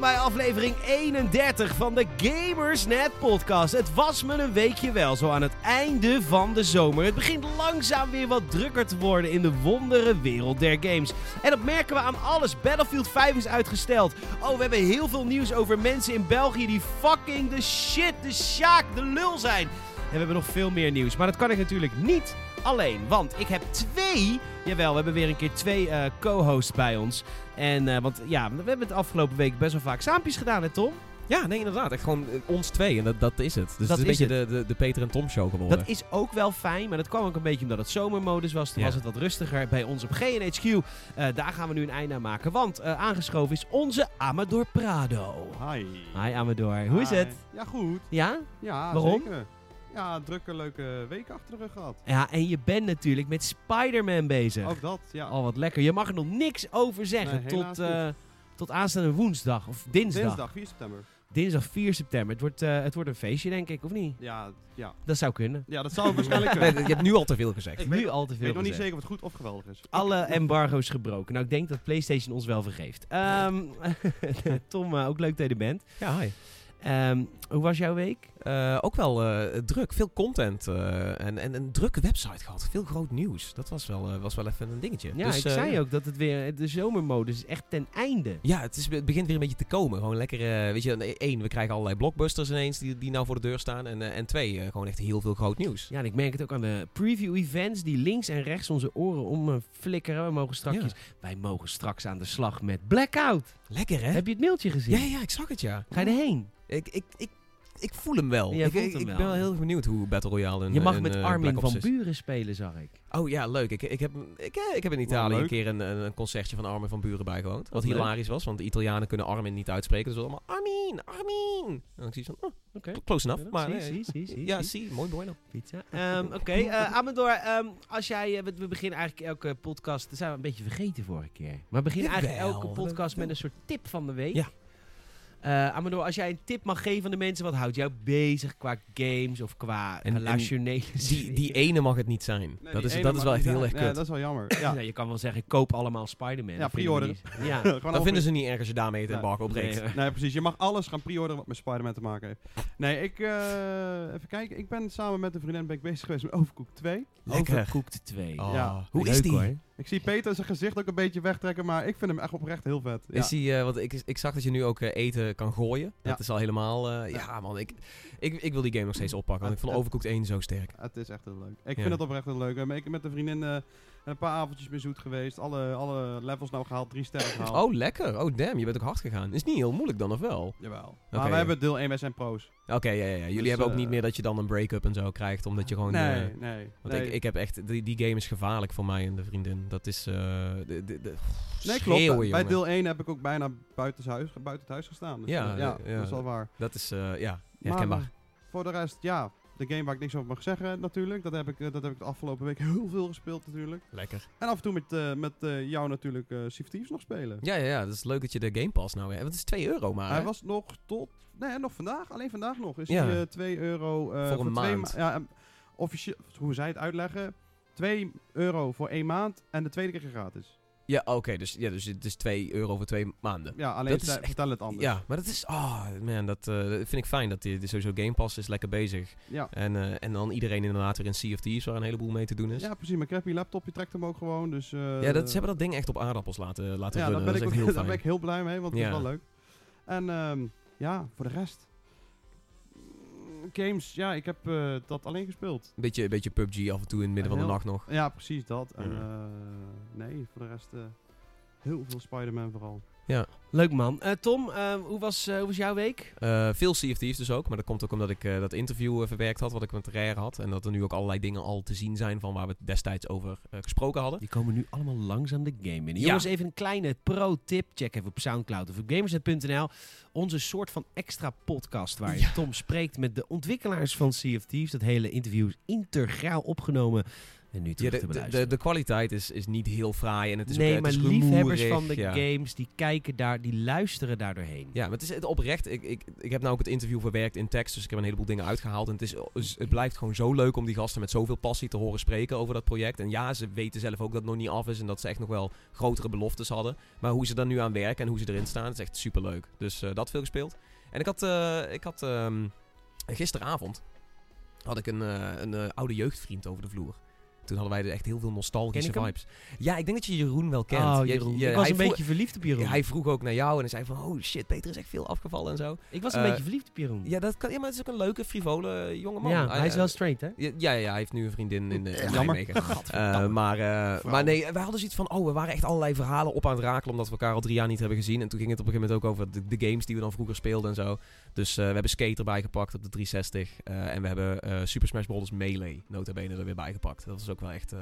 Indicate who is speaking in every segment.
Speaker 1: welkom bij aflevering 31 van de Gamersnet podcast. Het was me een weekje wel, zo aan het einde van de zomer. Het begint langzaam weer wat drukker te worden in de wondere wereld der games. En dat merken we aan alles. Battlefield 5 is uitgesteld. Oh, we hebben heel veel nieuws over mensen in België die fucking de shit, de sjaak, de lul zijn. En we hebben nog veel meer nieuws, maar dat kan ik natuurlijk niet alleen. Want ik heb twee, jawel, we hebben weer een keer twee eh, co-hosts bij ons. En, eh, want ja, we hebben het afgelopen week best wel vaak saampjes gedaan, hè Tom?
Speaker 2: Ja, nee, inderdaad. Echt gewoon eh, ons twee. En dat, dat is het. Dus
Speaker 1: Dat
Speaker 2: het is
Speaker 1: is
Speaker 2: een beetje de, de, de Peter en Tom show geworden.
Speaker 1: Dat is ook wel fijn, maar dat kwam ook een beetje omdat het zomermodus was. Toen
Speaker 2: Ja.
Speaker 1: was het wat rustiger bij ons op GNHQ. Eh daar gaan we nu een einde aan maken, want eh, aangeschoven is onze Amador Prado.
Speaker 3: Hi.
Speaker 1: Hi Amador, hoe is het?
Speaker 3: Ja, goed.
Speaker 1: Ja?
Speaker 3: Ja,
Speaker 1: Waarom?
Speaker 3: zeker. Ja, een drukke, leuke week achter de rug gehad.
Speaker 1: Ja, en je bent natuurlijk met Spider-Man bezig.
Speaker 3: Ook dat, ja.
Speaker 1: Al wat lekker. Je mag er nog niks over zeggen
Speaker 3: Nee,
Speaker 1: tot, eh, tot aanstaande woensdag of dinsdag.
Speaker 3: Dinsdag, 4 september.
Speaker 1: Dinsdag 4 september. Het wordt, eh, het wordt een feestje, denk ik, of niet?
Speaker 3: Ja, ja.
Speaker 1: Dat zou kunnen.
Speaker 3: ja dat zou waarschijnlijk
Speaker 2: Nee,
Speaker 3: kunnen.
Speaker 2: je hebt nu al te veel gezegd.
Speaker 3: Ik
Speaker 1: nu
Speaker 3: weet-
Speaker 1: al te
Speaker 3: Ik
Speaker 1: veel
Speaker 3: weet nog niet zeker of het goed of geweldig is.
Speaker 1: Alle embargo's gebroken. Nou, ik denk dat PlayStation ons wel vergeeft. Ehm, Tom, eh, ook leuk dat je er bent.
Speaker 2: Ja, hi.
Speaker 1: Ehm, hoe was jouw week?
Speaker 2: Eh, ook wel eh, druk. Veel content. eh, en, en een drukke website gehad. Veel groot nieuws. Dat was wel, was wel even een dingetje.
Speaker 1: Ja,
Speaker 2: Dus,
Speaker 1: ik zei ook dat het weer de zomermodus is echt ten einde.
Speaker 2: Ja, het, is, het begint weer een beetje te komen. Gewoon lekker, weet je, één, we krijgen allerlei blockbusters ineens die, die nou voor de deur staan. En, en twee, gewoon echt heel veel groot nieuws.
Speaker 1: Ja, en ik merk het ook aan de preview-events die links en rechts onze oren om flikkeren. We mogen straks,
Speaker 2: Ja.
Speaker 1: wij mogen straks aan de slag met Blackout.
Speaker 2: Lekker, hè?
Speaker 1: Heb je het mailtje gezien?
Speaker 2: Ja, ja, ik zag het, ja.
Speaker 1: Ga je erheen?
Speaker 2: Ik, ik, ik, ik voel hem wel. Ik
Speaker 1: voelt
Speaker 2: ik,
Speaker 1: hem
Speaker 2: ik
Speaker 1: wel.
Speaker 2: ben wel heel benieuwd hoe Battle Royale in
Speaker 1: je mag
Speaker 2: in,
Speaker 1: met
Speaker 2: eh,
Speaker 1: Armin van
Speaker 2: is.
Speaker 1: Buren spelen, zag ik.
Speaker 2: Oh ja, leuk. Ik, ik, heb, ik, eh, ik heb in Italië
Speaker 3: leuk.
Speaker 2: een keer een, een, een concertje van Armin van Buren bijgewoond. Wat
Speaker 1: leuk.
Speaker 2: hilarisch was, want de Italianen kunnen Armin niet uitspreken. Dus allemaal Armin, Armin. En ik zie van, oh,
Speaker 1: Oké.
Speaker 2: close enough. Maar,
Speaker 1: zie,
Speaker 2: eh,
Speaker 1: zie, zie, zie,
Speaker 2: ja,
Speaker 1: zie.
Speaker 2: zie, mooi mooi nou.
Speaker 1: Pizza. Ehm, Oké, eh, Amador, ehm, als jij, eh, we, we beginnen eigenlijk elke podcast, dat zijn we een beetje vergeten vorige keer. Maar we beginnen eigenlijk elke podcast met een soort tip van de week.
Speaker 2: Ja.
Speaker 1: Eh, Amador, als jij een tip mag geven aan de mensen, wat houdt jou bezig qua games of qua
Speaker 2: En- en
Speaker 1: relationele
Speaker 2: Die, die ene mag het niet zijn.
Speaker 3: Nee,
Speaker 2: dat is, dat is wel echt heel erg
Speaker 3: Ja,
Speaker 2: kut.
Speaker 3: dat is wel jammer.
Speaker 1: Ja.
Speaker 3: Ja,
Speaker 1: je kan wel zeggen, koop allemaal Spider-Man.
Speaker 3: Ja, pre-orderen.
Speaker 1: Ja.
Speaker 2: Dan vinden ze niet ergens je daarmee het embargo opbreekt.
Speaker 1: Nee,
Speaker 3: Nee, precies. Je mag alles gaan pre-orderen wat met Spider-Man te maken heeft. Nee, ik... eh, even kijken. Ik ben samen met een vriendin ben ik bezig geweest met Overcooked 2.
Speaker 2: Lekker.
Speaker 1: Overcooked 2.
Speaker 2: Oh,
Speaker 3: Ja.
Speaker 2: Hoe
Speaker 1: Leuk,
Speaker 2: is die?
Speaker 1: hoor.
Speaker 3: Ik zie Peter zijn gezicht ook een beetje wegtrekken, maar ik vind hem echt oprecht heel vet. Ja.
Speaker 2: Is die, eh, want ik, ik zag dat je nu ook eh, eten kan gooien. Dat is al helemaal... eh, ja, man. Ik, ik, ik wil die game nog steeds oppakken. Want ik vond. Overcooked 1 zo sterk.
Speaker 3: Het is echt heel leuk. Ik vind het oprecht heel leuk. Ik met een vriendin een paar avondjes mee zoet geweest. Alle, alle levels nou gehaald, drie sterren gehaald.
Speaker 2: Oh, lekker. Oh, damn. Je bent ook hard gegaan. Is niet heel moeilijk dan, of wel?
Speaker 3: Jawel. Maar we hebben deel 1, wij zijn pro's.
Speaker 2: Oké, ja, ja, ja. Jullie
Speaker 3: Dus,
Speaker 2: hebben ook
Speaker 3: eh,
Speaker 2: niet meer dat je dan een break-up en zo krijgt, omdat je gewoon...
Speaker 3: nee,
Speaker 2: eh,
Speaker 3: nee.
Speaker 2: want
Speaker 3: nee.
Speaker 2: ik, ik heb echt... Die, die game is gevaarlijk voor mij en de vriendin. Dat is... eh de, de, de,
Speaker 3: nee, klopt. Bij deel 1 heb ik ook bijna buiten huis, buiten het huis gestaan. Dus,
Speaker 2: Ja,
Speaker 3: eh, ja,
Speaker 2: ja.
Speaker 3: dat is wel waar.
Speaker 2: Dat is, eh, ja,
Speaker 3: Maar,
Speaker 2: herkenbaar.
Speaker 3: eh, voor de rest, ja. De game waar ik niks over mag zeggen natuurlijk. Dat heb ik, eh, dat heb ik de afgelopen week heel veel gespeeld natuurlijk.
Speaker 2: Lekker.
Speaker 3: En af en toe met, eh, met eh, jou natuurlijk Sea Thieves nog spelen.
Speaker 2: Ja, ja, ja. Dat is leuk dat je de Game Pass nou hebt. Want het is 2 euro maar,
Speaker 3: Hij
Speaker 2: hè?
Speaker 3: was nog tot... Nee, nog vandaag. Alleen vandaag nog. Is
Speaker 2: Ja.
Speaker 3: hij eh 2 euro...
Speaker 2: Voor een
Speaker 3: twee
Speaker 2: maand.
Speaker 3: ma- ja, officieel... Hoe zij het uitleggen. 2 euro voor één maand. En de tweede keer gratis.
Speaker 2: Ja, oké. dus, ja, dus het is 2 euro voor twee maanden.
Speaker 3: Ja, alleen
Speaker 2: Dat is
Speaker 3: vertellen het anders.
Speaker 2: Ja, maar dat is... Oh, man, dat eh, vind ik fijn. Dat die, sowieso Game Pass is lekker bezig.
Speaker 3: Ja.
Speaker 2: En, eh, en dan iedereen inderdaad weer in Thieves, waar een heleboel mee te doen is.
Speaker 3: Ja, precies. Mijn crappy laptop, je trekt hem ook gewoon. Dus, eh,
Speaker 2: Ja, dat, ze hebben dat ding echt op aardappels laten, laten
Speaker 3: ja,
Speaker 2: runnen.
Speaker 3: daar ben,
Speaker 2: dat
Speaker 3: ik ook,
Speaker 2: heel
Speaker 3: daar ben ik heel blij mee, want
Speaker 2: Ja.
Speaker 3: is wel leuk. En ehm, ja, voor de rest. Games, ja, ik heb eh, dat alleen gespeeld.
Speaker 2: Beetje, een beetje PUBG af en toe in het midden van de nacht nog.
Speaker 3: Ja, precies dat. En eh, nee, voor de rest eh, heel veel Spider-Man vooral.
Speaker 1: Leuk man. Eh, Tom, eh, hoe, was, eh, hoe was jouw week?
Speaker 2: Veel Sea of Thieves dus ook. Maar dat komt ook omdat ik dat interview verwerkt had, wat ik met Rare had. En dat er nu ook allerlei dingen al te zien zijn van waar we het destijds over gesproken hadden.
Speaker 1: Die komen nu allemaal langzaam de game binnen.
Speaker 2: Ja.
Speaker 1: Jongens, even een kleine pro-tip. Check even op Soundcloud of op gamersnet.nl. Onze soort van extra podcast waar Tom spreekt met de ontwikkelaars van Sea of Thieves. Dat hele interview is integraal opgenomen En nu
Speaker 2: Ja, de,
Speaker 1: te
Speaker 2: de,
Speaker 1: beluisteren.
Speaker 2: de, de kwaliteit is, is niet heel fraai en het is ook,
Speaker 1: nee,
Speaker 2: het
Speaker 1: maar
Speaker 2: is
Speaker 1: liefhebbers van de
Speaker 2: ja.
Speaker 1: games, die kijken daar, die luisteren daar doorheen.
Speaker 2: Ja, maar het is het oprecht. Ik, ik, ik heb nou ook het interview verwerkt in tekst, dus ik heb een heleboel dingen uitgehaald. En het, is, het blijft gewoon zo leuk om die gasten met zoveel passie te horen spreken over dat project. En ja, ze weten zelf ook dat het nog niet af is en dat ze echt nog wel grotere beloftes hadden. Maar hoe ze daar nu aan werken en hoe ze erin staan, is echt super leuk. Dus eh, dat veel gespeeld. En ik had, eh, ik had ehm, gisteravond had ik een, eh, een eh, oude jeugdvriend over de vloer. Toen hadden wij er echt heel veel nostalgische vibes. Ja, ik denk dat je Jeroen wel kent.
Speaker 1: Oh,
Speaker 2: Je-
Speaker 1: Jeroen.
Speaker 2: je-
Speaker 1: ik was een
Speaker 2: vroeg-
Speaker 1: beetje verliefd op Jeroen.
Speaker 2: Hij vroeg ook naar jou en hij zei van... Oh shit, Peter is echt veel afgevallen en zo.
Speaker 1: ik was een
Speaker 2: eh,
Speaker 1: beetje verliefd op Jeroen.
Speaker 2: Ja, dat kan, ja, maar het is ook een leuke, frivole jonge man.
Speaker 1: Ja, hij is
Speaker 2: eh,
Speaker 1: wel straight, hè?
Speaker 2: ja, ja, ja, hij heeft nu een vriendin in, eh, in
Speaker 3: Jammer.
Speaker 2: Eh, maar, eh, maar nee, wij hadden zoiets van... Oh, we waren echt allerlei verhalen op aan het rakelen... omdat we elkaar al drie jaar niet hebben gezien. En toen ging het op een gegeven moment ook over de, de games die we dan vroeger speelden en zo. Dus eh, we hebben Skate erbij gepakt op de 360. eh, en we hebben eh, Super Smash Bros. Melee nota bene er weer bij gepakt. Dat was ook wel echt... eh,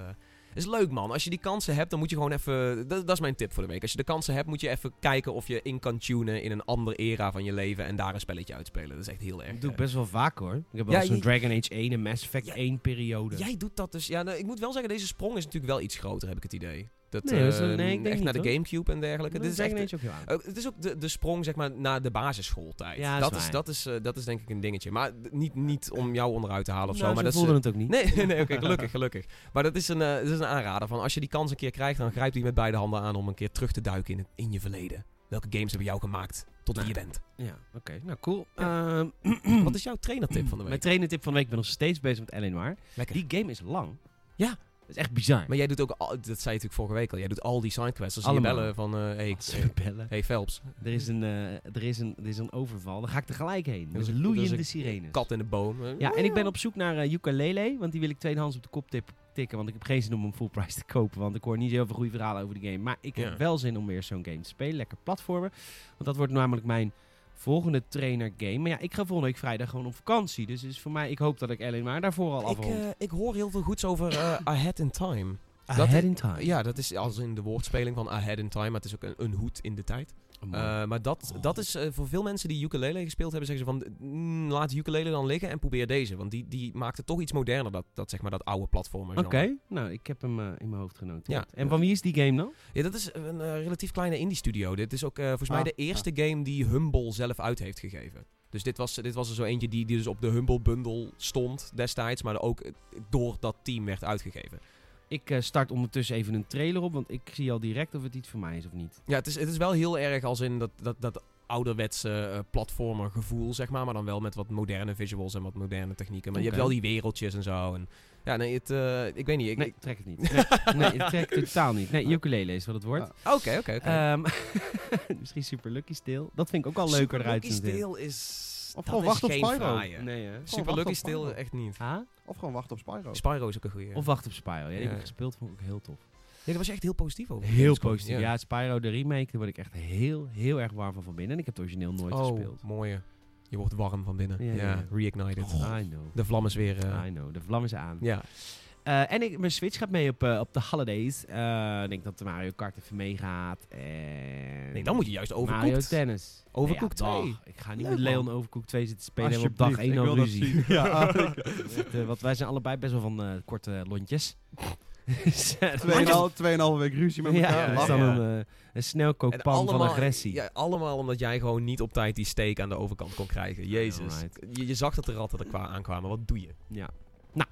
Speaker 2: is leuk man. Als je die kansen hebt, dan moet je gewoon even... Dat, dat is mijn tip voor de week. Als je de kansen hebt, moet je even kijken of je in kan tunen in een andere era van je leven. En daar een spelletje uitspelen. Dat is echt heel erg...
Speaker 1: Dat doe ik
Speaker 2: eh,
Speaker 1: best wel vaak, hoor. Ik heb wel
Speaker 2: Ja,
Speaker 1: zo'n Dragon Age 1 en Mass Effect
Speaker 2: Ja.
Speaker 1: 1 periode.
Speaker 2: Jij doet dat dus. Ja, nou, ik moet wel zeggen, deze sprong is natuurlijk wel iets groter, heb ik het idee. Dat,
Speaker 1: Nee, dat is-
Speaker 2: eh,
Speaker 1: nee, ik denk
Speaker 2: echt naar de. Gamecube en dergelijke. Dit is echt,
Speaker 1: ook
Speaker 2: het is ook de, de sprong, zeg maar, naar de basisschooltijd.
Speaker 1: Ja,
Speaker 2: dat,
Speaker 1: is
Speaker 2: dat, is, eh, dat is denk ik een dingetje. Maar niet, niet om jou onderuit te halen of
Speaker 1: Nou,
Speaker 2: zo. Maar dat is,
Speaker 1: voelde
Speaker 2: eh,
Speaker 1: het ook niet.
Speaker 2: Nee, nee oké, gelukkig, gelukkig. Maar dat is, een, dat is een aanrader van als je die kans een keer krijgt, dan grijp die met beide handen aan om een keer terug te duiken in, het, in je verleden. Welke games hebben jou gemaakt tot wie je bent?
Speaker 1: Ja, oké. Nou, cool.
Speaker 2: Ja.
Speaker 1: Ehm,
Speaker 2: Wat is jouw trainertip van de
Speaker 1: Mijn
Speaker 2: week?
Speaker 1: trainentip van de week. Ik ben nog steeds bezig met Eleanor.
Speaker 2: Lekker.
Speaker 1: Die game is lang.
Speaker 2: Ja.
Speaker 1: Dat is echt bizar.
Speaker 2: Maar jij doet ook, al, dat zei je natuurlijk vorige week al, jij doet al die sidequests. Als ze je bellen van, eh hey,
Speaker 1: Als ze
Speaker 2: eh,
Speaker 1: me bellen.
Speaker 2: hey Phelps,
Speaker 1: Er is, een, eh, er, is een, er is een overval. Dan ga ik er gelijk heen.
Speaker 2: Dat is
Speaker 1: Dus
Speaker 2: een-
Speaker 1: loeiende sirenes.
Speaker 2: kat in de boom.
Speaker 1: Ja, en ik ben op zoek naar eh ukulele. Want die wil ik tweedehands op de kop tip- tikken. Want ik heb geen zin om hem full price te kopen. Want ik hoor niet heel veel goede verhalen over de game. Maar ik
Speaker 2: Ja.
Speaker 1: heb wel zin om weer zo'n game te spelen. Lekker platformen. Want dat wordt namelijk mijn volgende trainer game. Maar ja, ik ga volgende week vrijdag gewoon op vakantie. Dus is voor mij, ik hoop dat ik alleen maar daarvoor al
Speaker 2: Ik,
Speaker 1: afrond.
Speaker 2: eh, ik hoor heel veel goeds over eh, Ahead in Time.
Speaker 1: Ahead
Speaker 2: dat-
Speaker 1: in time.
Speaker 2: Ja, dat is als in de woordspeling van Ahead in Time. Maar het is ook een, een hoed in de tijd. Eh, maar dat,
Speaker 1: Oh.
Speaker 2: dat is eh, voor veel mensen die ukulele gespeeld hebben, zeggen ze van mm, laat de ukulele dan liggen en probeer deze. Want die, die maakt het toch iets moderner, dat, dat, zeg maar, dat oude platformer.
Speaker 1: Oké, nou, ik heb hem eh, in mijn hoofd genoteerd.
Speaker 2: Ja.
Speaker 1: En van wie is die game dan?
Speaker 2: Ja, dat is een relatief kleine indie studio. Dit is ook volgens mij
Speaker 3: Ah,
Speaker 2: de eerste game die Humble zelf uit heeft gegeven. Dus dit was, dit was er zo eentje die, die dus op de Humble bundle stond destijds, maar ook door dat team werd uitgegeven.
Speaker 1: Ik eh, start ondertussen even een trailer op, want ik zie al direct of het iets voor mij is of niet.
Speaker 2: Ja, het is, het is wel heel erg als in dat, dat, dat ouderwetse eh, platformer gevoel, zeg maar. Maar dan wel met wat moderne visuals en wat moderne technieken. Maar je hebt wel die wereldjes en zo. En, ja, nee, het, eh, ik weet niet. Ik,
Speaker 1: Nee,
Speaker 2: ik-
Speaker 1: trek het niet. Nee, nee ik trek het totaal niet. Nee, ukulele is wat het wordt.
Speaker 3: Ah.
Speaker 2: Oké, oké, oké.
Speaker 1: Ehm, misschien Super Lucky Steel. Dat vind ik ook al leuker
Speaker 2: Super
Speaker 1: eruit
Speaker 2: Lucky
Speaker 1: zien.
Speaker 2: Steel is...
Speaker 3: Of
Speaker 2: dat
Speaker 3: gewoon wacht op Spyro.
Speaker 1: Nee, hè?
Speaker 2: Super Lucky
Speaker 3: Spyro.
Speaker 2: echt niet.
Speaker 3: Of gewoon wachten op Spyro.
Speaker 2: Spyro is ook een goeie.
Speaker 1: Of Wacht op Spyro. Ja, die heb ik gespeeld, vond ik ook heel tof.
Speaker 2: Nee, daar was je echt heel positief over.
Speaker 1: Heel
Speaker 2: Gamescom.
Speaker 1: positief. Ja, Spyro, de remake, daar word ik echt heel, heel erg warm van van binnen. En ik heb het origineel nooit
Speaker 2: Oh,
Speaker 1: gespeeld.
Speaker 2: mooie. Je wordt warm van binnen.
Speaker 1: Ja,
Speaker 2: Ja,
Speaker 1: ja.
Speaker 2: reignited.
Speaker 1: I know.
Speaker 2: De vlam is weer... eh,
Speaker 1: I know. De vlam is aan.
Speaker 2: ja.
Speaker 1: Eh, en ik, mijn Switch gaat mee op, eh, op de holidays. Eh, ik denk dat de Mario Kart even meegaat. En
Speaker 2: Nee, dan moet je juist
Speaker 1: Mario
Speaker 2: overcooked.
Speaker 1: Tennis.
Speaker 2: Overcooked
Speaker 1: Nee, ja,
Speaker 2: 2.
Speaker 1: dag. Ik ga niet
Speaker 2: Leuk,
Speaker 1: met Leon. Overcooked 2 zitten spelen. We hebben op dag
Speaker 3: Alsjeblieft,
Speaker 1: 1
Speaker 3: ik
Speaker 1: al ruzie.
Speaker 3: Ja,
Speaker 1: want wij zijn allebei best wel van eh, korte lontjes. Dus, eh,
Speaker 3: Tweeënhalf- Tweeënhalve week ruzie met elkaar.
Speaker 1: ja, is dan
Speaker 2: ja.
Speaker 1: een, eh, een
Speaker 2: En
Speaker 1: snelkookpan van agressie.
Speaker 2: Ja, allemaal omdat jij gewoon niet op tijd die steak aan de overkant kon krijgen. Jezus. Je, je zag dat de ratten er kwa aankwamen. Wat doe je?
Speaker 1: Ja. Nou,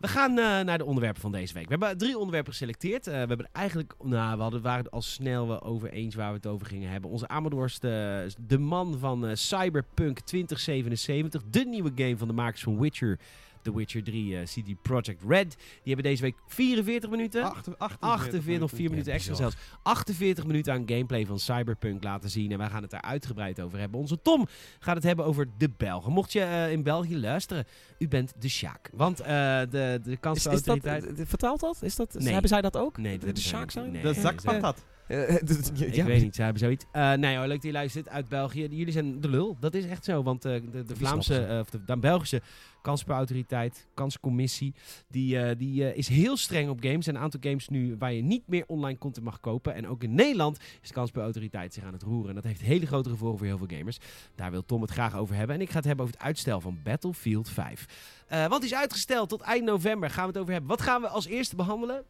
Speaker 1: we gaan eh, naar de onderwerpen van deze week. We hebben drie onderwerpen geselecteerd. Eh, we hebben eigenlijk, nou, we hadden, waren al snel wel over eens waar we het over gingen hebben. Onze Amadors, de, de man van eh, Cyberpunk 2077, de nieuwe game van de makers van Witcher, The Witcher 3, eh, CD Projekt Red. Die hebben deze week 44 minuten.
Speaker 3: Achter-
Speaker 1: 48, nog 4 minuten extra zelfs. 48 minuten aan gameplay van Cyberpunk laten zien. En wij gaan het daar uitgebreid over hebben. Onze Tom gaat het hebben over de Belgen. Mocht je eh, in België luisteren, u bent de Sjaak. Want eh, de, de
Speaker 2: Is, is dat, vertaalt dat? Is dat
Speaker 1: Nee.
Speaker 2: hebben zij dat ook?
Speaker 1: Nee,
Speaker 2: de,
Speaker 1: dat
Speaker 2: de
Speaker 1: zijn-
Speaker 2: Sjaak zijn?
Speaker 1: nee.
Speaker 3: De zak patat.
Speaker 1: Ik weet niet, ze hebben zoiets. Eh, nee hoor, leuk dat je luistert uit België. Jullie zijn de lul, dat is echt zo. Want eh, de, de Vlaamse, of de, de Belgische kansspelautoriteit, kanscommissie, die, eh, die eh, is heel streng op games. Er zijn een aantal games nu waar je niet meer online content mag kopen. En ook in Nederland is de kansspelautoriteit zich aan het roeren. En dat heeft hele grote gevolgen voor heel veel gamers. Daar wil Tom het graag over hebben. En ik ga het hebben over het uitstel van Battlefield 5. Eh die is uitgesteld tot eind november. Gaan we het over hebben. Wat gaan we als eerste behandelen?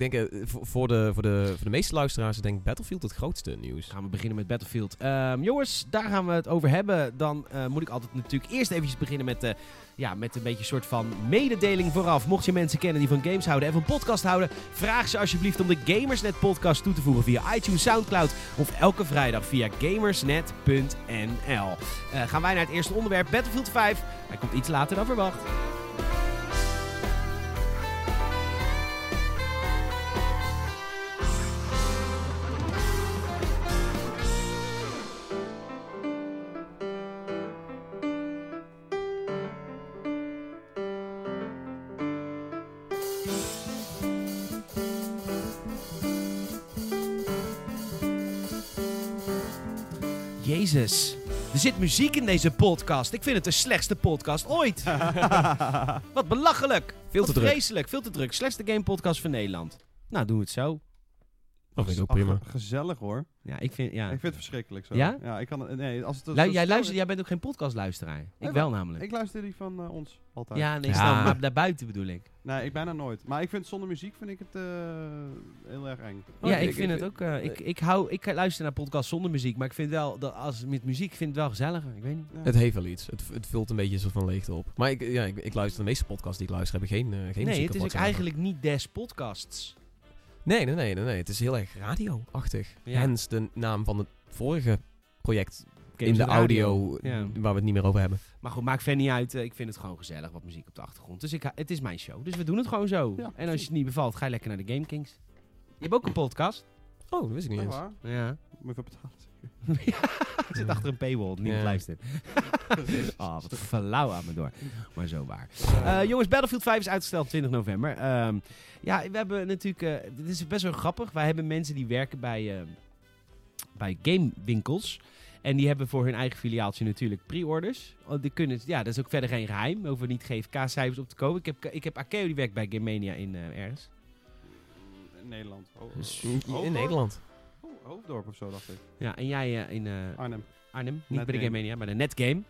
Speaker 2: Ik denk eh, voor, de, voor, de, de meeste luisteraars is denk Battlefield het grootste nieuws.
Speaker 1: gaan we beginnen met Battlefield. Ehm, jongens, daar gaan we het over hebben. Dan eh, moet ik altijd natuurlijk eerst eventjes beginnen met, eh, ja, met een beetje een soort van mededeling vooraf. Mocht je mensen kennen die van games houden en van podcast houden, vraag ze alsjeblieft om de Gamersnet podcast toe te voegen via iTunes, Soundcloud of elke vrijdag via gamersnet.nl. Gaan wij naar het eerste onderwerp, Battlefield 5. Hij komt iets later dan verwacht. Jezus. Er zit muziek in deze podcast. Ik vind het de slechtste podcast ooit. Wat belachelijk.
Speaker 2: Veel te
Speaker 1: Wat
Speaker 2: druk.
Speaker 1: vreselijk. Veel te druk. Slechtste game podcast van Nederland. Nou, doen we het zo.
Speaker 2: Dat vind ik ook
Speaker 3: Ach,
Speaker 2: prima.
Speaker 3: gezellig hoor.
Speaker 1: Ja, ik vind... Ja.
Speaker 3: Ik vind het verschrikkelijk zo.
Speaker 1: Ja?
Speaker 3: Ja, ik kan nee, als het
Speaker 1: Lu-
Speaker 3: zo
Speaker 1: jij, luistert,
Speaker 3: is-
Speaker 1: jij bent ook geen podcastluisteraar. Ik
Speaker 3: Nee,
Speaker 1: wel namelijk.
Speaker 3: Ik luister die van eh, ons altijd.
Speaker 1: ja, nee,
Speaker 2: Ja.
Speaker 1: maar daarbuiten bedoel ik.
Speaker 3: Nee, ik bijna nooit. Maar ik vind zonder muziek vind ik het eh, heel erg eng.
Speaker 2: Oh,
Speaker 1: ja,
Speaker 2: ik-
Speaker 1: ik vind
Speaker 2: ik-
Speaker 1: het ook... eh, ik, ik, hou, ik luister naar podcasts zonder muziek, maar ik vind wel... Dat als met muziek vind ik het wel gezelliger. Ik weet niet.
Speaker 3: Ja.
Speaker 2: Het heeft wel iets. Het, het vult een beetje soort van leegte op. Maar ik, ja, ik, ik luister de meeste podcasts die ik luister hebben geen, eh, geen muziek
Speaker 1: nee, het is ook eigenlijk niet des podcasts.
Speaker 2: Nee, nee, nee, nee, nee. Het is heel erg radio-achtig.
Speaker 1: Ja.
Speaker 2: Hens de naam van het vorige project
Speaker 1: Games
Speaker 2: in de audio
Speaker 1: Ja.
Speaker 2: waar we het niet meer over hebben.
Speaker 1: Maar goed, maakt verder niet uit. Eh, Ik vind het gewoon gezellig, wat muziek op de achtergrond. Dus ik, het is mijn show. Dus we doen het gewoon zo.
Speaker 3: Ja,
Speaker 1: en als je het niet bevalt, ga je lekker naar de Game Kings. Je hebt ook een podcast.
Speaker 2: Oh, dat wist ik niet
Speaker 3: Echt
Speaker 2: eens.
Speaker 3: waar?
Speaker 1: Ja.
Speaker 3: Moet even betalen.
Speaker 1: Het zit achter een paywall. Niemand
Speaker 2: Ja.
Speaker 1: luistert. oh, wat flauw aan me door. Maar zo waar. Eh, jongens, Battlefield 5 is uitgesteld 20 november. Ehm, ja, we hebben natuurlijk... eh, dit is best wel grappig. Wij hebben mensen die werken bij, eh, bij gamewinkels. En die hebben voor hun eigen filiaaltje natuurlijk pre-orders. Oh, die kunnen, ja, dat is ook verder geen geheim. We hoeven niet GFK-cijfers op te kopen. Ik heb, ik heb Akeo, die werkt bij Game Mania in eh, ergens.
Speaker 3: In Nederland. Ho-
Speaker 1: Dus-
Speaker 2: In, in Nederland.
Speaker 3: Hoofddorp of zo, dacht ik.
Speaker 1: Ja, en jij eh, in eh,
Speaker 3: Arnhem.
Speaker 1: Arnhem. Niet bij de
Speaker 3: Netgame.
Speaker 1: Game Mania, maar de Netgame.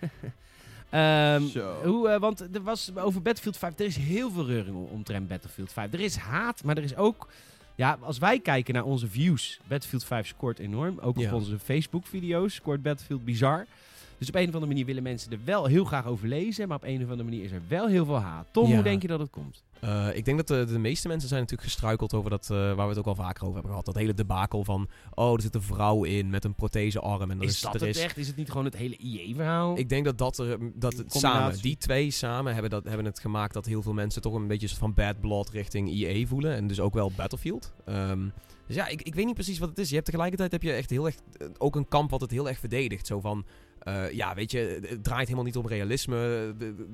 Speaker 1: Ehm,
Speaker 3: Zo.
Speaker 1: hoe, eh, want er was over Battlefield 5, er is heel veel reuring om- omtrent Battlefield 5. Er is haat, maar er is ook... Ja, als wij kijken naar onze views, Battlefield 5 scoort enorm. Ook
Speaker 2: Ja.
Speaker 1: op onze Facebook-video's scoort Battlefield bizar. Dus op een of andere manier willen mensen er wel heel graag over lezen. Maar op een of andere manier is er wel heel veel haat. Tom,
Speaker 2: Ja.
Speaker 1: hoe denk je dat het komt?
Speaker 2: Eh, ik denk dat de, de meeste mensen zijn natuurlijk gestruikeld over dat, eh, waar we het ook al vaker over hebben gehad. Dat hele debakel van, oh, er zit een vrouw in met een prothesearm. En dat
Speaker 1: Is
Speaker 2: is,
Speaker 1: dat
Speaker 2: er
Speaker 1: het
Speaker 2: is,
Speaker 1: echt? Is het niet gewoon het hele IE-verhaal?
Speaker 2: Ik denk dat dat er, dat het
Speaker 3: Combinatie.
Speaker 2: samen, die twee samen hebben, dat, hebben het gemaakt dat heel veel mensen toch een beetje van bad blood richting EA voelen. En dus ook wel Battlefield. Ehm, dus ja, ik, ik weet niet precies wat het is. Je hebt tegelijkertijd heb je echt heel erg, eh, ook een kamp wat het heel erg verdedigt. Zo van, eh, ja, weet je, het draait helemaal niet om realisme. De-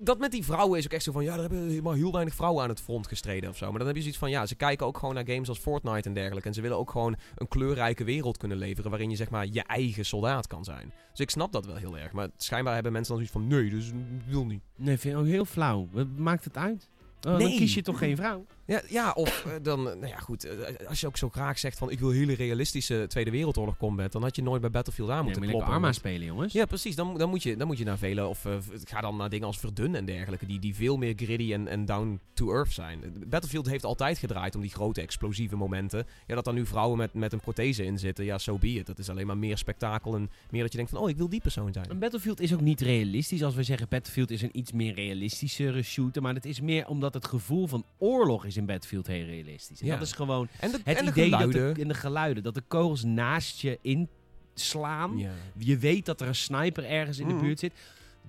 Speaker 2: dat met die vrouwen is ook echt zo van, ja, er hebben maar heel weinig vrouwen aan het front gestreden of zo. Maar dan heb je zoiets van, ja, ze kijken ook gewoon naar games als Fortnite en dergelijke. En ze willen ook gewoon een kleurrijke wereld kunnen leveren waarin je zeg maar je eigen soldaat kan zijn. Dus ik snap dat wel heel erg. Maar schijnbaar hebben mensen dan zoiets van, nee, dus wil niet.
Speaker 1: Nee, vind ik ook heel flauw. Wat maakt het uit? Oh, Dan
Speaker 2: Nee.
Speaker 1: kies je toch geen vrouw?
Speaker 2: Ja, ja of eh, dan, eh, nou ja goed, eh, als je ook zo graag zegt van ik wil hele realistische Tweede Wereldoorlog combat, dan had je nooit bij Battlefield aan
Speaker 1: Nee,
Speaker 2: moeten kloppen.
Speaker 1: Arma spelen, jongens.
Speaker 2: Ja, precies. Dan, dan, moet je, dan moet je naar vele, of ga dan naar dingen als Verdun en dergelijke, die, die veel meer gritty en, en down to earth zijn. Battlefield heeft altijd gedraaid om die grote explosieve momenten. Ja, dat daar nu vrouwen met, met een prothese in zitten, ja, so be it. Dat is alleen maar meer spektakel en meer dat je denkt van, oh, ik wil die persoon zijn.
Speaker 1: Een Battlefield is ook niet realistisch. Als we zeggen Battlefield is een iets meer realistischere shooter. Maar het is meer omdat het gevoel van oorlog is in Battlefield heel realistisch. En
Speaker 2: Ja.
Speaker 1: dat is gewoon
Speaker 2: En de,
Speaker 1: het
Speaker 2: en de
Speaker 1: idee dat de, en de geluiden. Dat de kogels naast je inslaan.
Speaker 2: Ja.
Speaker 1: Je weet dat er een sniper ergens in de
Speaker 3: Mhm.
Speaker 1: buurt zit.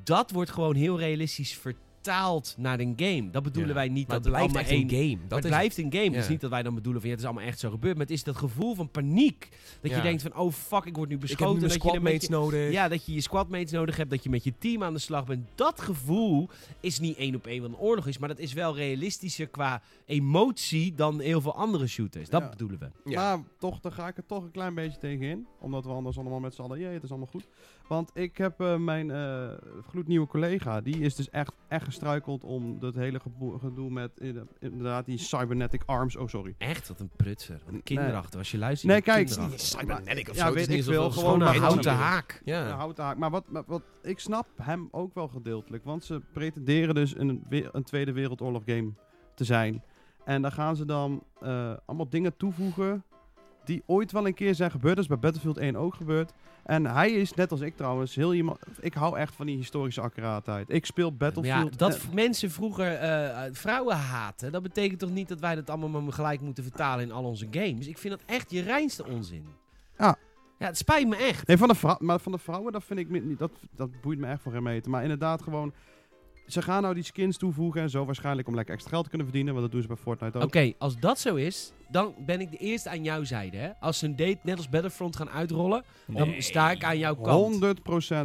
Speaker 1: Dat wordt gewoon heel realistisch vertaald naar een game. Dat bedoelen
Speaker 2: Ja.
Speaker 1: wij niet
Speaker 2: Maar
Speaker 1: dat
Speaker 2: het blijft
Speaker 1: allemaal
Speaker 2: echt een game. Dat
Speaker 1: het
Speaker 2: is
Speaker 1: blijft een game. Het is niet dat wij dan bedoelen van ja, het is allemaal echt zo gebeurd. Maar het is dat gevoel van paniek. Dat je denkt van oh fuck, ik word nu
Speaker 2: Ik heb
Speaker 1: beschoten.
Speaker 2: nu mijn
Speaker 1: dat je met
Speaker 2: squadmates
Speaker 1: je-
Speaker 2: nodig.
Speaker 1: Ja, dat je je squadmates nodig hebt, dat je met je team aan de slag bent. Dat gevoel is niet één op één wat een oorlog is, maar dat is wel realistischer qua emotie dan heel veel andere shooters. Dat
Speaker 3: Ja.
Speaker 1: bedoelen we.
Speaker 2: Ja.
Speaker 3: Maar toch, daar ga ik er toch een klein beetje tegen in. Omdat we anders allemaal met z'n allen, jee, het is allemaal goed. Want ik heb eh, mijn eh, gloednieuwe collega, die is dus echt, echt gestruikeld om dat hele gedoe met inderdaad die cybernetic arms. Oh, sorry.
Speaker 1: Echt, wat een prutser. Wat een kinderachtig. Als je luistert,
Speaker 3: Nee, kijk.
Speaker 2: Cybernetic of
Speaker 3: Ja,
Speaker 2: zo. het
Speaker 3: weet ik veel.
Speaker 1: Gewoon een houten haak.
Speaker 3: Ja.
Speaker 2: Ja.
Speaker 3: houten haak. Maar wat, wat, wat, ik snap hem ook wel gedeeltelijk. Want ze pretenderen dus een, een Tweede Wereldoorlog game te zijn. En daar gaan ze dan eh, allemaal dingen toevoegen die ooit wel een keer zijn gebeurd. Dat is bij Battlefield 1 ook gebeurd. En hij is, net als ik trouwens, heel iemand... Ik hou echt van die historische accuraatheid. Ik speel
Speaker 1: Ja,
Speaker 3: Battlefield...
Speaker 1: dat
Speaker 3: eh,
Speaker 1: v- mensen vroeger eh, vrouwen haten, dat betekent toch niet dat wij dat allemaal maar gelijk moeten vertalen in al onze games? Ik vind dat echt je reinste onzin.
Speaker 3: Ja.
Speaker 1: Ja, het spijt me echt.
Speaker 3: Nee, van de, maar van de vrouwen, dat vind ik niet, dat, dat boeit me echt voor geen meter. Maar inderdaad gewoon, ze gaan nou die skins toevoegen en zo waarschijnlijk om lekker extra geld te kunnen verdienen, want dat doen ze bij Fortnite ook.
Speaker 1: Oké, als dat zo is, dan ben ik de eerste aan jouw zijde. Hè? Als ze een date net als Battlefront gaan uitrollen, dan sta ik aan jouw kant.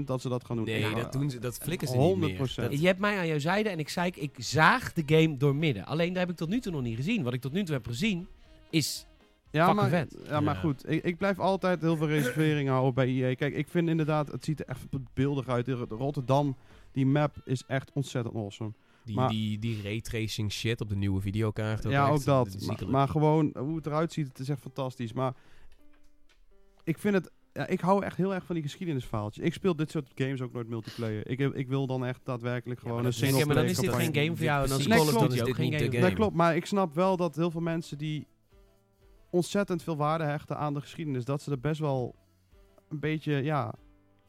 Speaker 3: 100% dat ze dat gaan doen.
Speaker 2: Nee,
Speaker 3: Ja,
Speaker 2: dat doen ze. Dat flikken ze
Speaker 3: 100%.
Speaker 2: niet meer.
Speaker 1: Je hebt mij aan jouw zijde en ik zei, ik zaag de game door midden. Alleen daar heb ik tot nu toe nog niet gezien. Wat ik tot nu toe heb gezien, is...
Speaker 3: Ja, maar,
Speaker 1: vet.
Speaker 3: Ja, maar
Speaker 2: Ja.
Speaker 3: goed. Ik, ik blijf altijd heel veel reserveringen houden bij EA. Kijk, ik vind inderdaad, het ziet er echt beeldig uit. Rotterdam, die map is echt ontzettend awesome.
Speaker 2: Die,
Speaker 3: Maar-
Speaker 2: die, die raytracing shit op de nieuwe videokaart.
Speaker 3: ja,
Speaker 2: echt,
Speaker 3: ook dat. Maar, maar gewoon hoe het eruit ziet, het is echt fantastisch. Maar ik vind het... Ja, ik hou echt heel erg van die geschiedenisverhaaltjes. Ik speel dit soort games ook nooit multiplayer. Ik, ik wil dan echt daadwerkelijk gewoon een
Speaker 2: dat
Speaker 3: single
Speaker 1: Oké, maar dan
Speaker 3: player
Speaker 1: is dit geen game voor jou. En dan is Call of
Speaker 2: Dan
Speaker 1: ook geen game.
Speaker 3: Nee, klopt. Maar ik snap wel dat heel veel mensen die ontzettend veel waarde hechten aan de geschiedenis, dat ze er best wel een beetje, ja...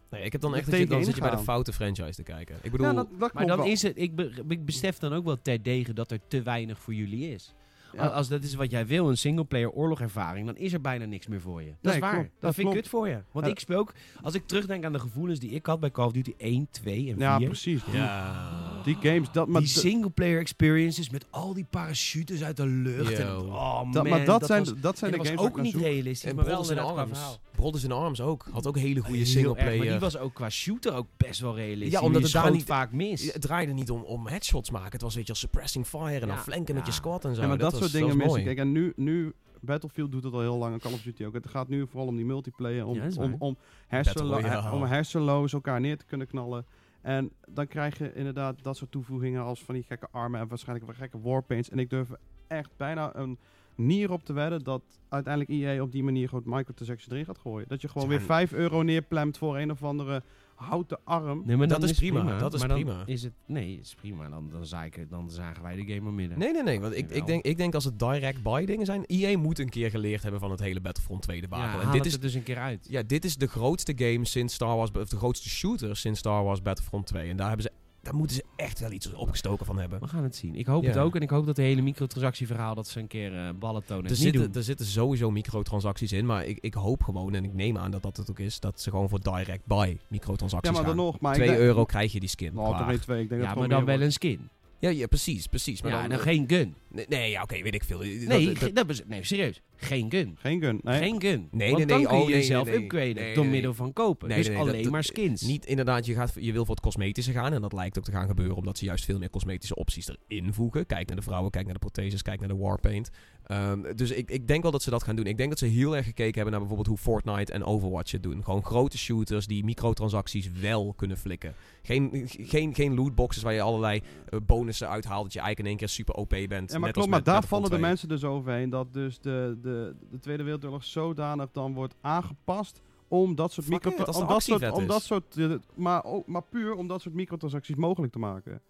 Speaker 2: Nee, ik heb dan echt dat je, dan zit je bij de foute franchise te kijken. Ik bedoel,
Speaker 3: ja, dat, dat
Speaker 1: Maar dan
Speaker 3: wel.
Speaker 1: is het, ik, be- ik besef dan ook wel terdege dat er te weinig voor jullie is.
Speaker 3: Ja.
Speaker 1: Als, als dat is wat jij wil, een singleplayer oorlogervaring, dan is er bijna niks meer voor je. Dat
Speaker 3: Nee,
Speaker 1: is waar.
Speaker 3: klopt.
Speaker 1: Dat,
Speaker 3: Dat
Speaker 1: vind ik kut voor je. Want
Speaker 3: Ja.
Speaker 1: ik speel ook, als ik terugdenk aan de gevoelens die ik had bij Call of Duty 1, 2 en 4.
Speaker 3: Ja, precies. Die,
Speaker 2: ja.
Speaker 3: die games, dat, maar,
Speaker 1: die singleplayer experiences met al die parachutes uit de lucht. En, oh
Speaker 3: dat,
Speaker 1: man,
Speaker 3: maar dat, zijn,
Speaker 1: was,
Speaker 3: dat zijn
Speaker 1: en
Speaker 3: de
Speaker 1: dat
Speaker 3: games
Speaker 1: was ook niet realistisch,
Speaker 2: En
Speaker 1: maar wel
Speaker 2: in Arms.
Speaker 1: verhaal.
Speaker 2: Brothers in Arms ook. Had ook hele goede singleplayer.
Speaker 1: Maar die was ook qua shooter ook best wel realistisch.
Speaker 2: Ja, omdat het daar niet-
Speaker 1: vaak mis.
Speaker 2: Het draaide niet om, om headshots maken. Het was weet je, als suppressing fire en dan
Speaker 1: Ja,
Speaker 2: flanken met je squad en zo.
Speaker 3: Ja, maar dat,
Speaker 2: was-
Speaker 3: soort dingen mis. Kijk, en nu, nu, Battlefield doet het al heel lang en Call of Duty ook. Het gaat nu vooral om die multiplayer, om,
Speaker 1: Ja,
Speaker 3: om, om,
Speaker 2: Battle
Speaker 3: hersenlo om hersenloos elkaar neer te kunnen knallen. En dan krijg je inderdaad dat soort toevoegingen als van die gekke armen en waarschijnlijk wel gekke warpaints. En ik durf echt bijna een nier op te wedden dat uiteindelijk EA op die manier gewoon microtransactions erin gaat gooien. Dat je gewoon
Speaker 2: Ja,
Speaker 3: weer 5 euro neerplemt voor een of andere houten arm.
Speaker 1: Nee, maar
Speaker 2: Dat is prima, dat is
Speaker 1: maar
Speaker 2: prima.
Speaker 1: Is het, nee, is prima. Dan, dan, zagen, dan zagen wij de game maar midden.
Speaker 2: Nee, nee, nee. Want ik, ik, denk, ik denk als het direct buy dingen zijn... EA moet een keer geleerd hebben van het hele Battlefront 2
Speaker 1: ja,
Speaker 2: debakel.
Speaker 1: haal
Speaker 2: en dit
Speaker 1: het
Speaker 2: is,
Speaker 1: dus een keer uit.
Speaker 2: ja, dit is de grootste game sinds Star Wars... Of de grootste shooter sinds Star Wars Battlefront 2. En daar, hebben ze, daar moeten ze echt wel iets opgestoken van hebben.
Speaker 1: We gaan het zien. Ik hoop
Speaker 2: Ja.
Speaker 1: het ook. En ik hoop dat de hele microtransactieverhaal dat ze een keer eh, ballen tonen.
Speaker 2: Er
Speaker 1: niet
Speaker 2: zitten,
Speaker 1: doen.
Speaker 2: er zitten sowieso microtransacties in, maar ik, ik hoop gewoon, en ik neem aan dat dat het ook is, dat ze gewoon voor direct buy
Speaker 3: Ja,
Speaker 2: microtransacties
Speaker 3: maar dan
Speaker 2: gaan.
Speaker 3: nog. Maar
Speaker 2: 2
Speaker 3: ik denk-
Speaker 2: euro krijg je die skin.
Speaker 3: Nou. Ik denk
Speaker 1: ja,
Speaker 3: dat
Speaker 1: maar dan wel een skin.
Speaker 2: Ja, ja, precies, precies. Maar
Speaker 1: ja,
Speaker 2: dan,
Speaker 1: en dan
Speaker 2: eh,
Speaker 1: geen gun.
Speaker 2: Nee, nee, ja, oké, weet ik veel.
Speaker 1: Nee,
Speaker 2: Dat- dat-
Speaker 1: nee, serieus. Geen gun.
Speaker 3: Geen gun. Nee.
Speaker 1: Geen gun.
Speaker 2: Nee,
Speaker 1: Want
Speaker 2: nee,
Speaker 1: dan
Speaker 2: nee.
Speaker 1: kun je
Speaker 2: Oh, nee,
Speaker 1: jezelf
Speaker 2: nee, nee.
Speaker 1: upgraden
Speaker 2: Nee,
Speaker 1: door
Speaker 2: nee,
Speaker 1: middel van kopen.
Speaker 2: Nee,
Speaker 1: dus
Speaker 2: nee, nee,
Speaker 1: alleen
Speaker 2: dat-
Speaker 1: maar skins.
Speaker 2: Niet inderdaad, je, gaat, je wil voor het cosmetische gaan. En dat lijkt ook te gaan gebeuren omdat ze juist veel meer cosmetische opties erin voegen. Kijk naar de vrouwen, kijk naar de protheses, kijk naar de warpaint. Ehm, dus ik, ik denk wel dat ze dat gaan doen. Ik denk dat ze heel erg gekeken hebben naar bijvoorbeeld hoe Fortnite en Overwatch het doen. Gewoon grote shooters die microtransacties wel kunnen flikken. Geen, geen, geen lootboxes waar je allerlei eh, bonussen uithaalt. Dat je eigenlijk in één keer super OP bent.
Speaker 3: Ja, maar klopt, maar daar vallen de
Speaker 2: 2.
Speaker 3: mensen dus overheen dat dus de, de, de Tweede Wereldoorlog zodanig dan wordt aangepast om dat soort
Speaker 2: Fuck
Speaker 3: micro
Speaker 2: it, als de
Speaker 3: om dat soort,
Speaker 2: actievet
Speaker 3: om
Speaker 2: is.
Speaker 3: dat soort maar, maar puur om dat soort microtransacties mogelijk te maken.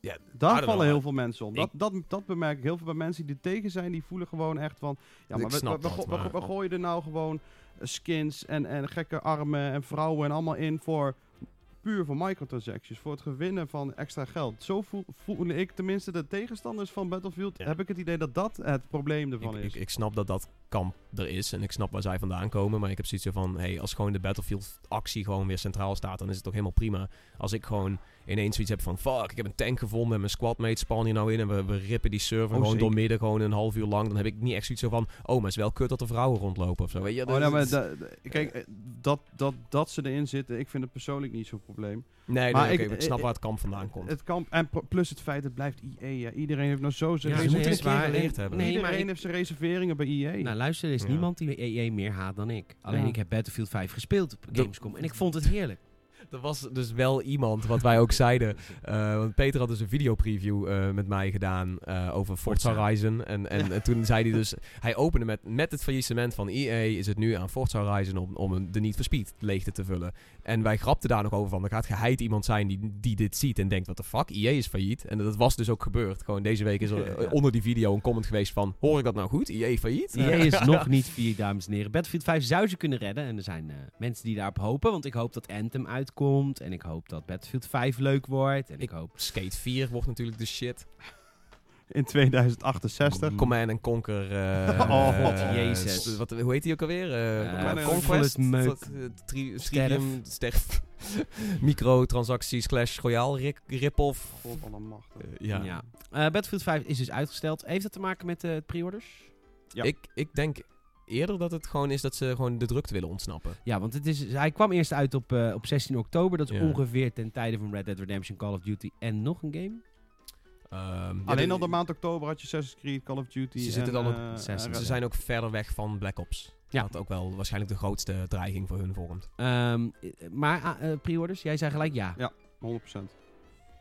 Speaker 2: Ja,
Speaker 3: Daar vallen heel veel mensen om.
Speaker 2: Ik-
Speaker 3: Dat, dat, dat bemerk ik heel veel bij mensen die er tegen zijn. Die voelen gewoon echt van... Ja, maar we, we, we,
Speaker 2: dat,
Speaker 3: go- we-
Speaker 2: maar-
Speaker 3: we gooien er nou gewoon skins en, en gekke armen en vrouwen en allemaal in voor... Puur voor microtransactions, voor het gewinnen van extra geld. Zo voel, voel ik tenminste de tegenstanders van Battlefield.
Speaker 2: Ja.
Speaker 3: Heb ik het idee dat dat het probleem ervan
Speaker 2: Ik,
Speaker 3: is.
Speaker 2: ik, ik snap dat dat kamp er is. En ik snap waar zij vandaan komen. Maar ik heb zoiets van, hey, als gewoon de Battlefield actie gewoon weer centraal staat, dan is het toch helemaal prima. Als ik gewoon ineens zoiets heb van, fuck, ik heb een tank gevonden en mijn squadmates spannen hier nou in en we, we rippen die server
Speaker 3: Oh,
Speaker 2: gewoon door midden gewoon een half uur lang. Dan heb ik niet echt zoiets zo van, oh, maar het is wel kut dat er vrouwen rondlopen of zo. Weet je,
Speaker 3: Oh,
Speaker 2: dat-
Speaker 3: nou, maar da- kijk, eh, dat, dat, dat ze erin zitten, ik vind het persoonlijk niet zo'n probleem.
Speaker 2: Nee,
Speaker 3: maar
Speaker 2: nee,
Speaker 3: ik-
Speaker 2: ik, snap
Speaker 3: eh,
Speaker 2: waar het kamp vandaan komt.
Speaker 3: Het kan, en plus het feit, het blijft EA. Ja. Iedereen heeft nou zo zijn
Speaker 1: Ja,
Speaker 2: hebben.
Speaker 1: Nee,
Speaker 3: Iedereen
Speaker 1: maar ik-
Speaker 3: heeft zijn reserveringen bij EA.
Speaker 1: Nou, luister, er is
Speaker 2: Ja.
Speaker 1: niemand die EA meer haat dan ik. Alleen
Speaker 3: Ja.
Speaker 1: ik heb Battlefield 5 gespeeld op Gamescom en ik vond het heerlijk.
Speaker 2: Er was dus wel iemand, wat wij ook zeiden. eh, want Peter had dus een videopreview eh met mij gedaan eh, over Forza. Horizon. En, en, en toen zei hij dus... Hij opende met, met het faillissement van EA is het nu aan Forza Horizon om, om de Need for Speed leegte te vullen. En wij grapten daar nog over van, er gaat geheid iemand zijn die, die dit ziet en denkt, wat de fuck, EA is failliet. En dat was dus ook gebeurd. Gewoon deze week is er
Speaker 1: Ja.
Speaker 2: eh, onder die video een comment geweest van, hoor ik dat nou goed? EA failliet?
Speaker 1: EA is nog niet vier, dames en heren. Battlefield 5 zou ze kunnen redden. En er zijn eh, mensen die daarop hopen. Want ik hoop dat Anthem uitkomt. En ik hoop dat Battlefield 5 leuk wordt. En ik,
Speaker 2: Ik-
Speaker 1: hoop...
Speaker 2: Skate 4 wordt natuurlijk de shit.
Speaker 3: In 2068.
Speaker 2: Command and Conquer. eh,
Speaker 3: Oh,
Speaker 1: God,
Speaker 2: eh,
Speaker 1: jezus.
Speaker 2: Wat, hoe heet die ook alweer? And
Speaker 3: Conquest,
Speaker 2: tri-
Speaker 1: Sterf.
Speaker 2: Microtransacties, Clash Royale, ri- rip-off. Ja.
Speaker 1: Ja. Eh, Battlefield 5 is dus uitgesteld. Heeft dat te maken met de pre-orders?
Speaker 3: Ja.
Speaker 2: Ik, ik denk eerder dat het gewoon is dat ze gewoon de drukte willen ontsnappen.
Speaker 1: Ja, want het is, hij kwam eerst uit op, eh, op 16 oktober. Dat is
Speaker 2: Ja.
Speaker 1: ongeveer ten tijde van Red Dead Redemption, Call of Duty en nog een game.
Speaker 2: Ehm,
Speaker 3: Alleen al de maand oktober had je Assassin's Creed, Call of Duty.
Speaker 2: Ze
Speaker 3: en,
Speaker 2: zitten dan op
Speaker 3: eh,
Speaker 1: zes.
Speaker 3: en
Speaker 2: Ze zijn ook verder weg van Black Ops.
Speaker 1: Ja.
Speaker 2: Wat ook wel waarschijnlijk de grootste dreiging voor hun vormt.
Speaker 1: Ehm, eh, maar eh, pre-orders, jij zei gelijk ja.
Speaker 3: Ja. 100%.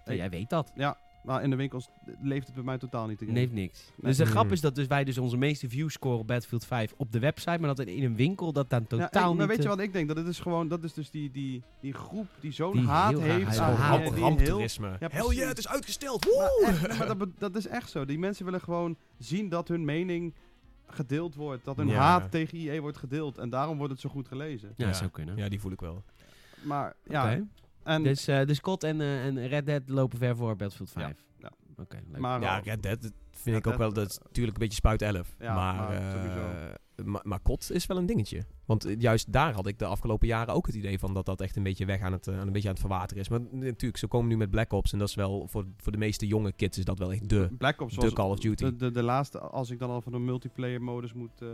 Speaker 1: Ja, jij weet dat.
Speaker 3: Ja, maar in de winkels leeft het bij mij totaal niet.
Speaker 1: Nee, heeft niks.
Speaker 3: Nee.
Speaker 1: Dus de grap is dat dus wij dus onze meeste views scoren op Battlefield 5 op de website, maar dat in een winkel dat dan
Speaker 3: Ja,
Speaker 1: totaal
Speaker 3: ik- maar
Speaker 1: niet...
Speaker 3: weet je
Speaker 1: eh,
Speaker 3: wat ik denk? Dat het is gewoon, dat is dus die, die, die groep die zo'n
Speaker 1: Die
Speaker 3: haat heeft.
Speaker 1: haat.
Speaker 3: aan- heel-. Ja,
Speaker 2: Hell yeah, het is uitgesteld.
Speaker 3: Maar,
Speaker 2: Woe!
Speaker 3: echt, maar dat, dat is echt zo. Die mensen willen gewoon zien dat hun mening gedeeld wordt. Dat hun
Speaker 2: Ja.
Speaker 3: haat tegen IE wordt gedeeld. En daarom wordt het zo goed gelezen.
Speaker 1: Ja,
Speaker 2: Ja.
Speaker 1: zou kunnen.
Speaker 2: Ja, die voel ik wel.
Speaker 3: Maar ja,
Speaker 1: Oké.
Speaker 3: En,
Speaker 1: Dus, eh dus COD en, eh, en Red Dead lopen ver voor Battlefield 5.
Speaker 3: ja.
Speaker 1: Oké, leuk.
Speaker 3: maar
Speaker 2: Ja, Red Dead vind ik ook wel, dat is natuurlijk een beetje spuit 11.
Speaker 3: Ja,
Speaker 2: maar,
Speaker 3: maar
Speaker 2: eh, maar, maar COD is wel een dingetje. Want eh, juist daar had ik de afgelopen jaren ook het idee van dat dat echt een beetje weg aan het, eh, een beetje aan het verwateren is. Maar natuurlijk, ze komen nu met Black Ops en dat is wel, voor, voor de meeste jonge kids is dat wel echt de,
Speaker 3: Black Ops
Speaker 2: de Call of Duty.
Speaker 3: de, de, de laatste, als ik dan al voor de multiplayer modus moet eh,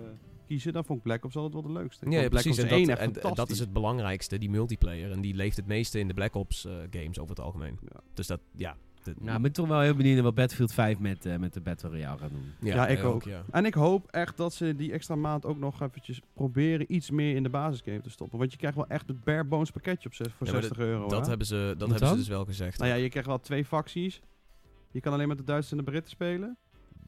Speaker 3: kiezen, dan vond ik Black Ops altijd wel de leukste. Ik
Speaker 2: Ja, ja,
Speaker 3: vond Black
Speaker 2: precies. En
Speaker 3: Ops 1
Speaker 2: dat, en dat is het belangrijkste, die multiplayer. En die leeft het meeste in de Black Ops eh, games over het algemeen. Dus dat, ja.
Speaker 1: Nou, ik ben toch wel heel benieuwd naar wat Battlefield 5 met, eh, met de Battle Royale gaat doen.
Speaker 3: Ja, ik ook.
Speaker 2: ja.
Speaker 3: En ik hoop echt dat ze die extra maand ook nog eventjes proberen iets meer in de basisgame te stoppen. Want je krijgt wel echt het bare bones pakketje op zes, voor
Speaker 2: Ja, maar
Speaker 3: 60 euro.
Speaker 2: Dat
Speaker 3: hè?
Speaker 2: hebben ze, dat
Speaker 1: Wat
Speaker 2: hebben ze dus wel gezegd.
Speaker 3: Nou ja, je krijgt wel twee facties. Je kan alleen met de Duitsers en de Britten spelen.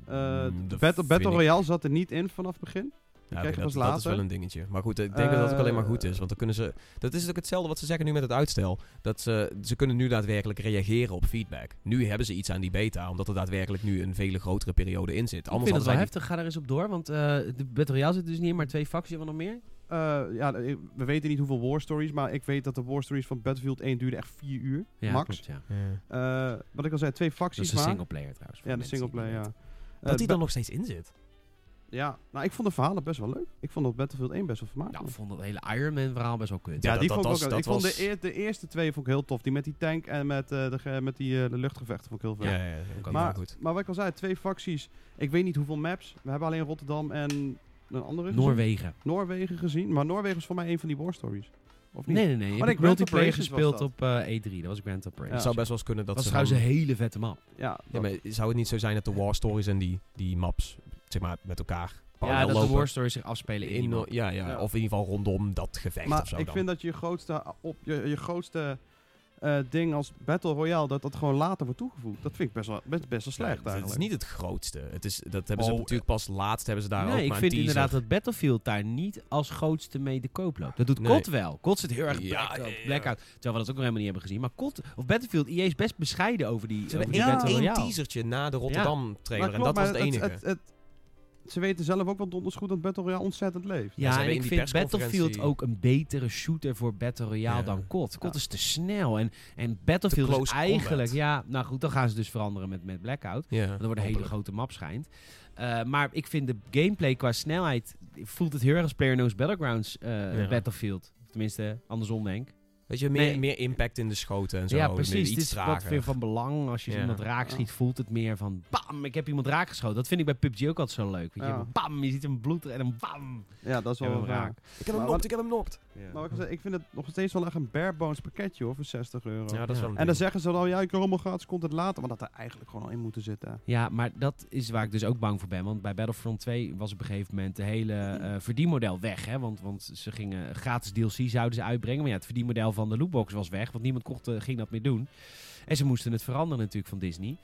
Speaker 3: Eh,
Speaker 2: Mm,
Speaker 3: Battle, Battle
Speaker 2: ik-
Speaker 3: Royale zat er niet in vanaf het begin.
Speaker 2: Ja,
Speaker 3: krijg je
Speaker 2: oké,
Speaker 3: pas
Speaker 2: dat, dat is wel een dingetje. Maar goed, ik denk dat het ook alleen maar goed
Speaker 3: Eh,
Speaker 2: is. Want dan kunnen ze. Dat is ook hetzelfde wat ze zeggen nu met het uitstel. Dat ze, ze kunnen nu daadwerkelijk reageren op feedback. Nu hebben ze iets aan die beta, omdat er daadwerkelijk nu een vele grotere periode in zit.
Speaker 1: ik
Speaker 2: Anders
Speaker 1: vind het wel heftig. Ga daar eens op door, want eh, de Battle Royale zit dus niet in, maar twee facties we nog meer.
Speaker 3: Eh, ja, ik- we weten niet hoeveel war stories, maar ik weet dat de war stories van Battlefield 1 duurde echt 4 uur.
Speaker 1: Ja,
Speaker 3: max.
Speaker 1: klopt, ja.
Speaker 3: Eh, wat ik al zei, twee
Speaker 1: Dat
Speaker 3: facties
Speaker 1: is een singleplayer trouwens.
Speaker 3: Ja, de singleplayer, ja.
Speaker 2: Dat die er nog steeds in zit.
Speaker 3: Ja, nou ik vond de verhalen best wel leuk. Ik vond dat Battlefield 1 best wel vermakelijk.
Speaker 1: Nou, ik vond het hele Iron Man verhaal best wel kut.
Speaker 2: Ja,
Speaker 3: Ja, die
Speaker 2: dat
Speaker 3: vond ik
Speaker 2: was-
Speaker 3: ook Ik vond de, eer- de eerste twee vond ik heel tof. Die met die tank en met, eh, de, met die, eh, de luchtgevechten vond ik heel vet.
Speaker 2: Ja, ja, ja, ook
Speaker 3: maar,
Speaker 2: wel goed.
Speaker 3: maar wat ik al zei, twee facties. Ik weet niet hoeveel maps. We hebben alleen Rotterdam en een andere gezien.
Speaker 1: Noorwegen.
Speaker 3: Noorwegen gezien. Maar Noorwegen is voor mij een van die war stories. Of niet?
Speaker 1: Nee, nee, nee.
Speaker 3: Nee,
Speaker 1: ik
Speaker 3: Grand
Speaker 1: multiplayer gespeeld op eh, E3. Dat was Grand Operations.
Speaker 2: Het zou best wel eens kunnen dat
Speaker 1: dat
Speaker 2: ze
Speaker 1: trouwens een hele vette map.
Speaker 3: Ja,
Speaker 2: Ja, maar zou het niet zo zijn dat de war stories en die, die maps, zeg maar, met elkaar
Speaker 1: Ja, dat de
Speaker 2: lopen?
Speaker 1: war stories zich afspelen in,
Speaker 2: ja, ja,
Speaker 3: Ja.
Speaker 2: of in ieder geval rondom dat gevecht
Speaker 3: maar
Speaker 2: of zo
Speaker 3: ik
Speaker 2: dan.
Speaker 3: vind dat je grootste, op, je, je grootste eh, ding als Battle Royale, dat dat gewoon later wordt toegevoegd. Dat vind ik best wel, best, best wel
Speaker 2: Ja,
Speaker 3: slecht
Speaker 2: het- Het is
Speaker 3: eigenlijk.
Speaker 2: niet het grootste. Het is, dat hebben ze
Speaker 3: Oh,
Speaker 2: natuurlijk pas laatst hebben ze daar ook
Speaker 1: nee, ik
Speaker 2: maar
Speaker 1: vind inderdaad dat Battlefield daar niet als grootste mee de koop loopt. Dat doet
Speaker 2: Nee.
Speaker 1: COD wel. COD zit heel erg
Speaker 2: Ja,
Speaker 1: black,
Speaker 2: ja, ja.
Speaker 1: blackout. Terwijl we dat ook nog helemaal niet hebben gezien. Maar COD, of Battlefield, EA is best bescheiden over die,
Speaker 2: Ze
Speaker 1: over die Battle
Speaker 2: teasertje na de Rotterdam trailer en dat was het enige.
Speaker 3: Het, het, ze weten zelf ook wel donders goed dat Battle Royale ontzettend leeft.
Speaker 2: Ja,
Speaker 1: en ik vind Battlefield ook een betere shooter voor Battle Royale
Speaker 2: Ja.
Speaker 1: dan COD. COD
Speaker 3: Ja.
Speaker 1: is te snel en, en Battlefield is eigenlijk...
Speaker 2: combat.
Speaker 1: Ja, nou goed, dan gaan ze dus veranderen met, met Blackout.
Speaker 2: Ja,
Speaker 1: Dat wordt een hele grote map schijnt. Eh, maar ik vind de gameplay qua snelheid... Voelt het heel erg als PlayerUnknown's Battlegrounds eh,
Speaker 2: Ja.
Speaker 1: Battlefield. Tenminste, andersom denk ik.
Speaker 2: Weet je, meer,
Speaker 1: Nee.
Speaker 2: meer impact in de schoten en zo.
Speaker 1: ja, precies. Het
Speaker 2: Iets
Speaker 1: is wat
Speaker 2: trager.
Speaker 1: veel van belang. Als je
Speaker 2: Ja.
Speaker 1: iemand raak schiet, voelt het meer van... Bam, ik heb iemand raak geschoten. Dat vind ik bij PUBG ook altijd zo leuk. Weet je,
Speaker 3: Ja.
Speaker 1: bam, je ziet hem bloed en dan bam.
Speaker 3: Ja, dat is wel raar.
Speaker 1: raak.
Speaker 2: Ik heb hem
Speaker 3: wat-
Speaker 2: ik heb hem knokt.
Speaker 3: Maar wat ik zeg, ik vind het nog steeds wel echt een bare bones pakketje hoor, voor 60 euro.
Speaker 2: Ja, dat is
Speaker 1: Ja.
Speaker 2: wel een
Speaker 3: en dan
Speaker 2: ding.
Speaker 3: zeggen ze dan, ja, ik kan allemaal gratis content later, maar dat er eigenlijk gewoon al in moeten zitten.
Speaker 1: Ja, maar dat is waar ik dus ook bang voor ben. Want bij Battlefront 2 was op een gegeven moment de hele eh verdienmodel weg. Hè? Want, want ze gingen gratis DLC zouden ze uitbrengen. Maar ja, het verdienmodel van de lootbox was weg. Want niemand kocht, eh, ging dat meer doen. En ze moesten het veranderen natuurlijk van Disney.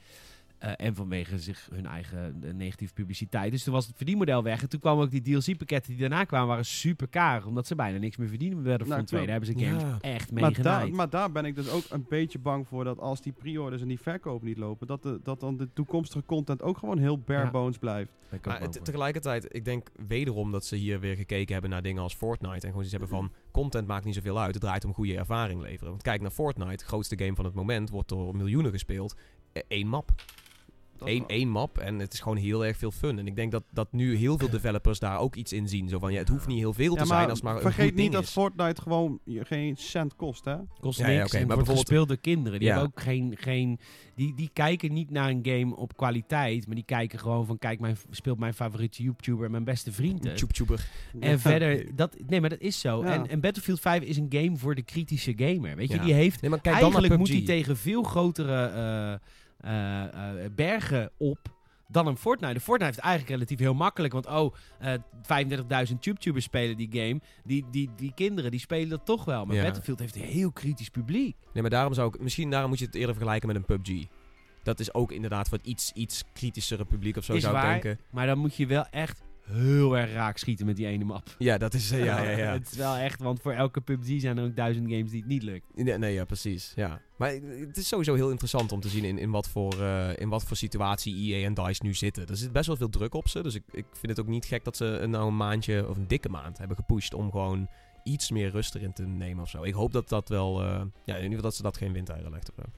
Speaker 1: Eh, en vanwege zich hun eigen eh, negatieve publiciteit. Dus toen was het verdienmodel weg. En toen kwamen ook die DLC-pakketten die daarna kwamen, waren super karig. Omdat ze bijna niks meer verdienen Battlefront
Speaker 3: Nou,
Speaker 1: 2. Daar hebben ze games
Speaker 2: Ja.
Speaker 1: echt mee
Speaker 3: Maar daar, maar daar ben ik dus ook een beetje bang voor dat als die pre-orders en die verkoop niet lopen, dat, de, dat dan de toekomstige content ook gewoon heel bare
Speaker 1: Ja.
Speaker 3: bones blijft.
Speaker 2: Maar tegelijkertijd, ik denk wederom dat ze hier weer gekeken hebben naar dingen als Fortnite. En gewoon iets hebben van, content maakt niet zoveel uit. Het draait om goede ervaring leveren. Want kijk naar Fortnite, grootste game van het moment, wordt door miljoenen gespeeld. Eén map. Eén, één map en het is gewoon heel erg veel fun. En ik denk dat, dat nu heel veel developers daar ook iets in zien. Zo van, ja, het hoeft niet heel veel te
Speaker 3: Ja,
Speaker 2: zijn als maar een
Speaker 3: vergeet
Speaker 2: goed ding
Speaker 3: niet dat
Speaker 2: is.
Speaker 3: Fortnite gewoon je geen cent kost, hè?
Speaker 1: Kost
Speaker 2: Ja,
Speaker 1: niks
Speaker 2: ja, oké,
Speaker 1: en
Speaker 2: maar
Speaker 1: wordt
Speaker 2: bijvoorbeeld-
Speaker 1: gespeeld door kinderen. Die
Speaker 2: Ja.
Speaker 1: hebben ook geen... geen die, die kijken niet naar een game op kwaliteit, maar die kijken gewoon van... Kijk, mijn, speelt mijn favoriete YouTuber en mijn beste vriend het.
Speaker 2: Tube-tuber.
Speaker 1: En verder, dat, nee, maar dat is zo.
Speaker 3: Ja.
Speaker 1: En, en Battlefield 5 is een game voor de kritische gamer. Weet je,
Speaker 2: Ja.
Speaker 1: die heeft...
Speaker 2: Nee, maar kijk dan naar
Speaker 1: eigenlijk moet hij tegen veel grotere eh, bergen op dan een Fortnite. De Fortnite heeft eigenlijk relatief heel makkelijk. Want oh, eh 35.000 TubeTubers spelen die game. Die, die, die kinderen die spelen dat toch wel. Maar
Speaker 2: Ja.
Speaker 1: Battlefield heeft een heel kritisch publiek.
Speaker 2: Nee, maar daarom zou ik... Misschien daarom moet je het eerder vergelijken met een PUBG. Dat is ook inderdaad voor het iets, iets kritischere publiek of zo
Speaker 1: Is
Speaker 2: zou ik denken.
Speaker 1: Maar dan moet je wel echt heel erg raak schieten met die ene map.
Speaker 2: Ja, dat is... eh, ja, ja, ja.
Speaker 1: het is wel echt, want voor elke PUBG zijn er ook duizend games die het niet lukt.
Speaker 2: Nee, nee, ja, precies. Ja. Maar het is sowieso heel interessant om te zien in, in, wat, voor, eh, in wat voor situatie EA en DICE nu zitten. Er zit best wel veel druk op ze. Dus ik, ik vind het ook niet gek dat ze een- nou een maandje of een dikke maand hebben gepusht om gewoon iets meer rust erin te nemen of zo. Ik hoop dat dat wel... eh, ja, in ieder geval dat ze dat geen windeieren legt of zo.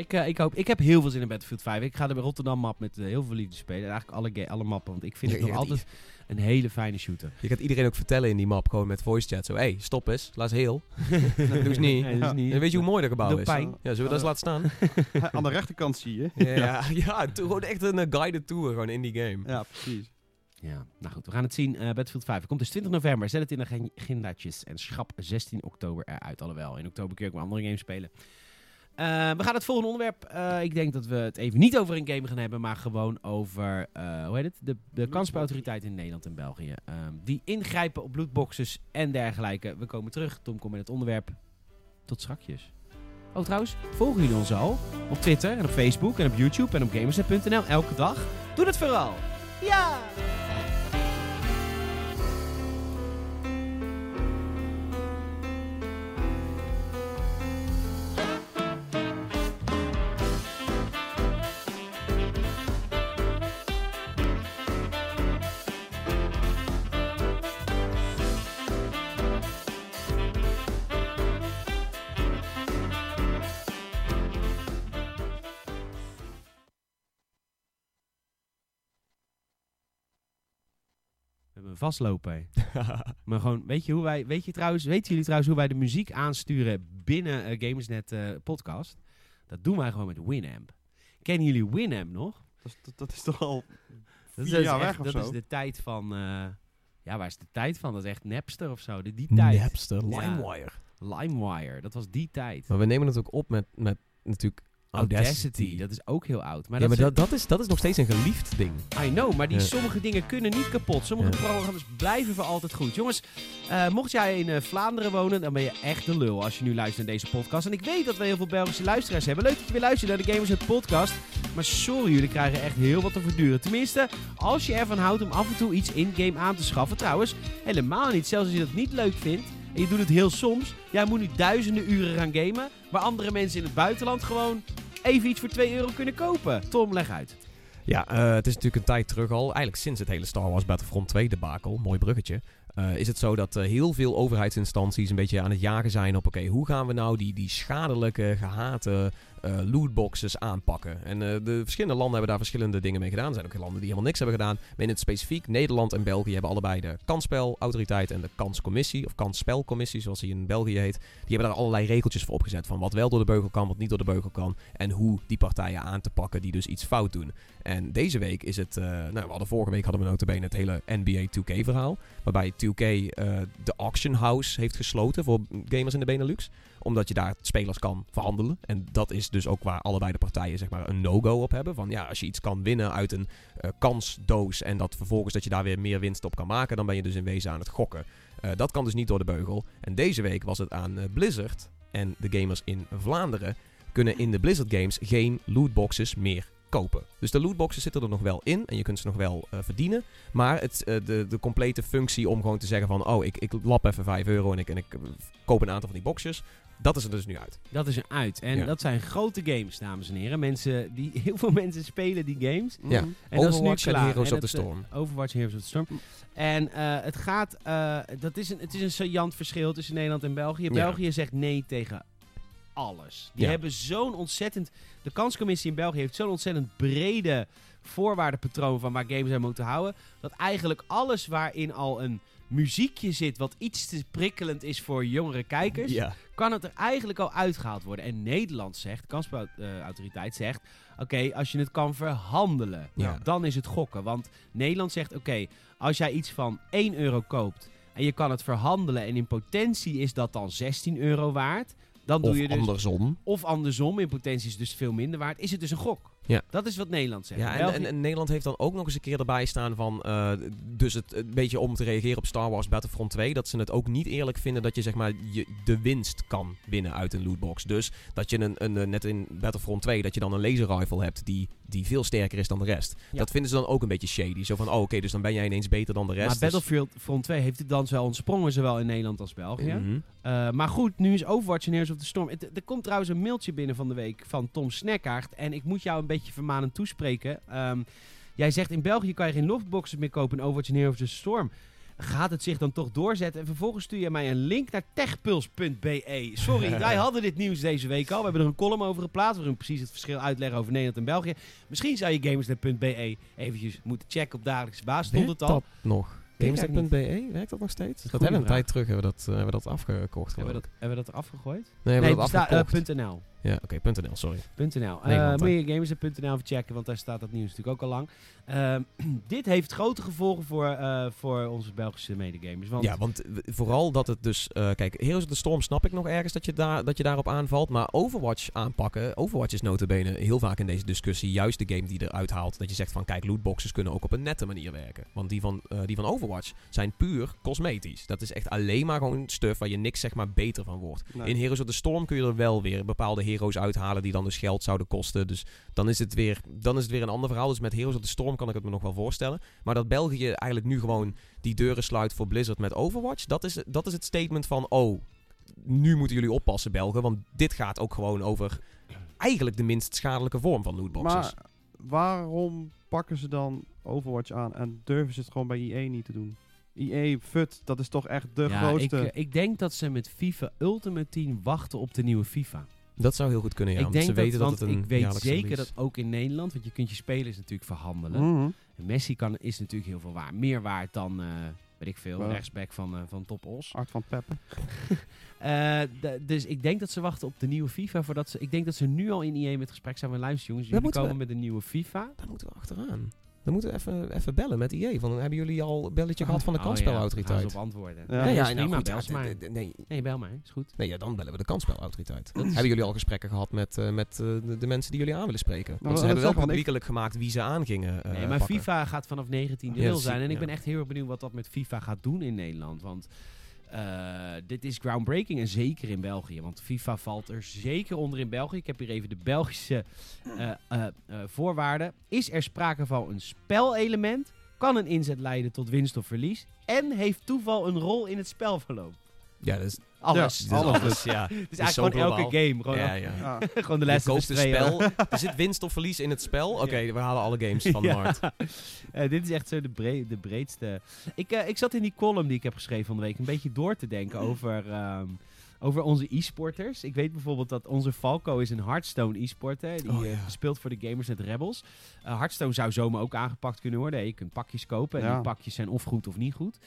Speaker 1: Ik, eh, ik, hoop, ik heb heel veel zin in Battlefield 5. Ik ga de Rotterdam map met eh, heel veel liefde spelen. En eigenlijk alle, alle mappen, want ik vind het
Speaker 2: Ja,
Speaker 1: nog
Speaker 2: ja,
Speaker 1: altijd een hele fijne shooter.
Speaker 2: Je gaat iedereen ook vertellen in die map, gewoon met voice chat. Zo, hé, hey, stop eens. Laat eens heel. Doe eens niet.
Speaker 1: Nee, dat is niet.
Speaker 2: En weet je hoe mooi dat gebouw
Speaker 1: Doe
Speaker 2: is?
Speaker 1: pijn.
Speaker 2: Ja, zullen we dat eens laten staan?
Speaker 3: Aan de rechterkant zie je.
Speaker 2: ja, ja to- gewoon echt een eh, guided tour gewoon in die game.
Speaker 3: Ja, precies.
Speaker 1: Ja, nou goed, we gaan het zien. Eh, Battlefield 5 komt dus 20 november. Zet het in de agendaatjes en schrap 16 oktober eruit. Alhoewel, in oktober kun je ook wel andere games spelen. Eh, we gaan het volgende onderwerp. eh, ik denk dat we het even niet over een game gaan hebben, maar gewoon over, eh, hoe heet het? De, de kansspelautoriteit in Nederland en België. Ehm, die ingrijpen op lootboxes en dergelijke. We komen terug. Tom komt met het onderwerp. Tot strakjes. Oh, trouwens, volgen jullie ons al? Op Twitter en op Facebook en op YouTube en op gamersnet.nl elke dag? Doe dat vooral! Ja! Vastlopen. Maar gewoon, weet je hoe wij, weet je trouwens, weten jullie trouwens hoe wij de muziek aansturen binnen eh, Gamersnet eh, podcast? Dat doen wij gewoon met Winamp. Kennen jullie Winamp nog?
Speaker 3: Dat, is- dat, dat is toch al
Speaker 1: Dat
Speaker 3: vier
Speaker 1: is echt-
Speaker 3: weg of
Speaker 1: Dat
Speaker 3: zo?
Speaker 1: is de tijd van, eh, ja, waar is de tijd van? Dat is echt Napster of zo. Die, die tijd.
Speaker 2: Napster,
Speaker 1: Ja.
Speaker 2: LimeWire.
Speaker 1: LimeWire, dat was die tijd.
Speaker 2: Maar we nemen het ook op met, met natuurlijk Audacity.
Speaker 1: Audacity, dat is ook heel oud. Maar
Speaker 2: ja,
Speaker 1: dat
Speaker 2: maar
Speaker 1: is-
Speaker 2: dat, dat, is, dat is nog steeds een geliefd ding.
Speaker 1: I know, maar die
Speaker 2: Ja.
Speaker 1: sommige dingen kunnen niet kapot. Sommige
Speaker 2: Ja.
Speaker 1: programma's blijven voor altijd goed. Jongens, eh, mocht jij in eh, Vlaanderen wonen, dan ben je echt de lul als je nu luistert naar deze podcast. En ik weet dat we heel veel Belgische luisteraars hebben. Leuk dat je weer luistert naar de Gamers Net podcast. Maar sorry, jullie krijgen echt heel wat te verduren. Tenminste, als je ervan houdt om af en toe iets in-game aan te schaffen. Trouwens, helemaal niet. Zelfs als je dat niet leuk vindt je doet het heel soms. Jij moet nu duizenden uren gaan gamen, waar andere mensen in het buitenland gewoon even iets voor 2 euro kunnen kopen. Tom, leg uit.
Speaker 2: Ja, eh, het is natuurlijk een tijd terug al, eigenlijk sinds het hele Star Wars Battlefront 2 debakel, mooi bruggetje, eh, is het zo dat eh, heel veel overheidsinstanties een beetje aan het jagen zijn op, oké, hoe gaan we nou die, die schadelijke, gehate eh, lootboxes aanpakken? En eh, de verschillende landen hebben daar verschillende dingen mee gedaan. Er zijn ook landen die helemaal niks hebben gedaan. Maar in het specifiek, Nederland en België hebben allebei de kansspelautoriteit en de kanscommissie, of kansspelcommissie zoals die in België heet. Die hebben daar allerlei regeltjes voor opgezet van wat wel door de beugel kan, wat niet door de beugel kan. En hoe die partijen aan te pakken die dus iets fout doen. En deze week is het, eh, nou we hadden vorige week hadden we notabene het hele NBA 2K verhaal. Waarbij 2K eh, de auction house heeft gesloten voor gamers in de Benelux. Omdat je daar spelers kan verhandelen. En dat is dus ook waar allebei de partijen zeg maar een no-go op hebben. Van ja, als je iets kan winnen uit een eh, kansdoos en dat vervolgens dat je daar weer meer winst op kan maken, dan ben je dus in wezen aan het gokken. Eh, dat kan dus niet door de beugel. En deze week was het aan eh, Blizzard en de gamers in Vlaanderen kunnen in de Blizzard games geen lootboxes meer kopen. Dus de lootboxes zitten er nog wel in en je kunt ze nog wel verdienen. Maar het, de, de complete functie om gewoon te zeggen van... oh, ik, ik lap even 5 euro en ik, en ik koop een aantal van die boxjes... dat is er dus nu uit.
Speaker 1: Dat is er uit. En
Speaker 2: Ja.
Speaker 1: dat zijn grote games, dames en heren. Mensen die, heel veel mensen spelen die games.
Speaker 2: Ja.
Speaker 1: En dat is nu
Speaker 2: Overwatch en. Heroes
Speaker 1: En
Speaker 2: of the
Speaker 1: het, eh,
Speaker 2: Storm.
Speaker 1: Overwatch en Heroes of the Storm. En eh, het gaat, eh, dat is een, het is een saillant verschil tussen Nederland en België.
Speaker 2: Ja.
Speaker 1: België zegt nee tegen alles. Die
Speaker 2: Ja.
Speaker 1: hebben zo'n ontzettend, de kanscommissie in België heeft zo'n ontzettend brede voorwaardenpatroon van waar games aan moeten houden. Dat eigenlijk alles waarin al een muziekje zit wat iets te prikkelend is voor jongere kijkers,
Speaker 2: Ja.
Speaker 1: kan het er eigenlijk al uitgehaald worden. En Nederland zegt, de kansspelautoriteit zegt, oké, als je het kan verhandelen,
Speaker 2: Ja.
Speaker 1: dan is het gokken. Want Nederland zegt, oké, als jij iets van 1 euro koopt en je kan het verhandelen en in potentie is dat dan 16 euro waard, dan doe je dus...
Speaker 2: andersom.
Speaker 1: Of andersom, in potentie is het dus veel minder waard, is het dus een gok.
Speaker 2: Ja.
Speaker 1: Dat is wat Nederland zegt.
Speaker 2: Ja, en,
Speaker 1: België-
Speaker 2: en, en Nederland heeft dan ook nog eens een keer erbij staan van... eh, dus het een beetje om te reageren op Star Wars Battlefront 2... dat ze het ook niet eerlijk vinden dat je zeg maar je, de winst kan winnen uit een lootbox. Dus dat je een, een, eh, net in Battlefront 2... dat je dan een laser rifle hebt die, die veel sterker is dan de rest.
Speaker 1: Ja.
Speaker 2: Dat vinden ze dan ook een beetje shady. Zo van, oh oké, dus dan ben jij ineens beter dan de rest.
Speaker 1: maar
Speaker 2: Dus-
Speaker 1: Battlefield Front 2 heeft het dan wel ontsprongen, zowel in Nederland als België.
Speaker 2: Mhm.
Speaker 1: Uh, maar goed, nu is Overwatch en Heroes of the Storm. Het- er komt trouwens een mailtje binnen van de week van Tom Snekkaert. En ik moet jou een beetje vermanend toespreken. Ehm, jij zegt in België kan je geen loftboxes meer kopen in Overwatch Heroes of the Storm. Gaat het zich dan toch doorzetten? En vervolgens stuur je mij een link naar techpuls.be. Sorry, wij hadden dit nieuws deze week al. We hebben er een column over geplaatst. Waarin we precies het verschil uitleggen over Nederland en België. Misschien zou je gamersnet.be eventjes moeten checken op dagelijkse basis. Stond het al?
Speaker 2: dat nog? Gameset.be, werkt dat nog steeds? Dat hebben we een tijd terug hebben we dat, eh, hebben we dat afgekocht.
Speaker 1: Hebben we dat, hebben we dat eraf gegooid?
Speaker 2: ik. Nee, hebben we dat afgekocht.
Speaker 1: eh, .nl.
Speaker 2: ja, oké, .nl, sorry.
Speaker 1: .nl. Uh, gamersnet.nl even checken, want daar staat dat nieuws natuurlijk ook al lang. Ehm, dit heeft grote gevolgen voor, eh, voor onze Belgische medegamers. Want
Speaker 2: Ja, want vooral dat het dus... eh, kijk, Heroes of the Storm snap ik nog ergens dat je, daar, dat je daarop aanvalt. Maar Overwatch aanpakken... Overwatch is notabene heel vaak in deze discussie juist de game die eruit haalt. Dat je zegt van, kijk, lootboxes kunnen ook op een nette manier werken. Want die van, eh, die van Overwatch zijn puur cosmetisch. Dat is echt alleen maar gewoon stuff waar je niks zeg maar beter van wordt.
Speaker 3: Nee.
Speaker 2: In Heroes of the Storm kun je er wel weer bepaalde heroes uithalen die dan dus geld zouden kosten. Dus dan is het weer, dan is het weer een ander verhaal. Dus met Heroes of the Storm kan ik het me nog wel voorstellen. Maar dat België eigenlijk nu gewoon die deuren sluit voor Blizzard met Overwatch, dat is, dat is het statement van, oh, nu moeten jullie oppassen Belgen, want dit gaat ook gewoon over eigenlijk de minst schadelijke vorm van lootboxes.
Speaker 3: Maar waarom pakken ze dan Overwatch aan en durven ze het gewoon bij EA niet te doen? EA, FUT, dat is toch echt de
Speaker 1: ja,
Speaker 3: grootste...
Speaker 1: Ik, eh, ik denk dat ze met FIFA Ultimate Team wachten op de nieuwe FIFA.
Speaker 2: Dat zou heel goed kunnen, ja.
Speaker 1: ik denk
Speaker 2: ze
Speaker 1: dat,
Speaker 2: weten dat, het een
Speaker 1: ik weet zeker
Speaker 2: release-
Speaker 1: dat ook in Nederland, want je kunt je spelers natuurlijk verhandelen.
Speaker 3: Mhm.
Speaker 1: En Messi kan, is natuurlijk heel veel waard. Meer waard dan, eh, weet ik veel, rechtsback van, eh, van Top Os.
Speaker 3: Art van Peppe.
Speaker 1: Eh, dus ik denk dat ze wachten op de nieuwe FIFA. Voordat ze, ik denk dat ze nu al in IE met gesprek zijn van luister jongens, jullie komen met een nieuwe FIFA.
Speaker 2: Daar moeten we achteraan. Dan moeten we even, even bellen met IE. Van, hebben jullie al een belletje gehad van de
Speaker 1: Oh,
Speaker 2: kansspelautoriteit?
Speaker 1: Ja, gaan ze op antwoorden.
Speaker 3: Ja.
Speaker 1: Ja,
Speaker 3: Nee,
Speaker 1: ja,
Speaker 2: nou
Speaker 1: prima,
Speaker 2: goed,
Speaker 1: bel
Speaker 2: ja,
Speaker 1: ze maar.
Speaker 2: d- d- nee,
Speaker 1: Nee, bel mij, is goed.
Speaker 2: nee, ja, dan bellen we de kansspelautoriteit.
Speaker 1: Is-
Speaker 2: Hebben jullie al gesprekken gehad met, eh, met eh, de, de mensen die jullie aan willen spreken? Want
Speaker 3: Nou,
Speaker 2: ze
Speaker 3: dat
Speaker 2: hebben wel
Speaker 3: want ik-
Speaker 2: publiekelijk gemaakt wie ze aangingen eh
Speaker 1: Nee, maar
Speaker 2: pakken.
Speaker 1: FIFA gaat vanaf 19
Speaker 2: Ja,
Speaker 1: wil
Speaker 2: dat
Speaker 1: zijn. En ik
Speaker 2: ja.
Speaker 1: ben echt heel erg benieuwd wat dat met FIFA gaat doen in Nederland. Want eh, dit is groundbreaking en zeker in België. Want FIFA valt er zeker onder in België. Ik heb hier even de Belgische eh, eh, voorwaarden. Is er sprake van een spelelement? Kan een inzet leiden tot winst of verlies? En heeft toeval een rol in het spelverloop?
Speaker 2: Ja, dat is,
Speaker 1: Alles.
Speaker 3: Ja, alles
Speaker 2: alles. Ja.
Speaker 1: Het is
Speaker 2: is
Speaker 1: eigenlijk gewoon elke game. Gewoon,
Speaker 2: Ja, ja.
Speaker 3: Ja.
Speaker 1: gewoon de les
Speaker 2: koopt een spel. er zit winst of verlies in het spel. Oké, we halen alle games van de
Speaker 1: Ja.
Speaker 2: markt.
Speaker 1: Eh, dit is echt zo de, bre- de breedste. Ik, eh, ik zat in die column die ik heb geschreven van de week een beetje door te denken over, ehm, over onze e-sporters. Ik weet bijvoorbeeld dat onze Falco is een Hearthstone e-sporter. Die
Speaker 2: Oh,
Speaker 1: eh,
Speaker 2: ja.
Speaker 1: speelt voor de Gamers Net Rebels. Eh Hearthstone zou zomaar ook aangepakt kunnen worden. Je kunt pakjes kopen en
Speaker 3: Ja.
Speaker 1: die pakjes zijn of goed of niet goed.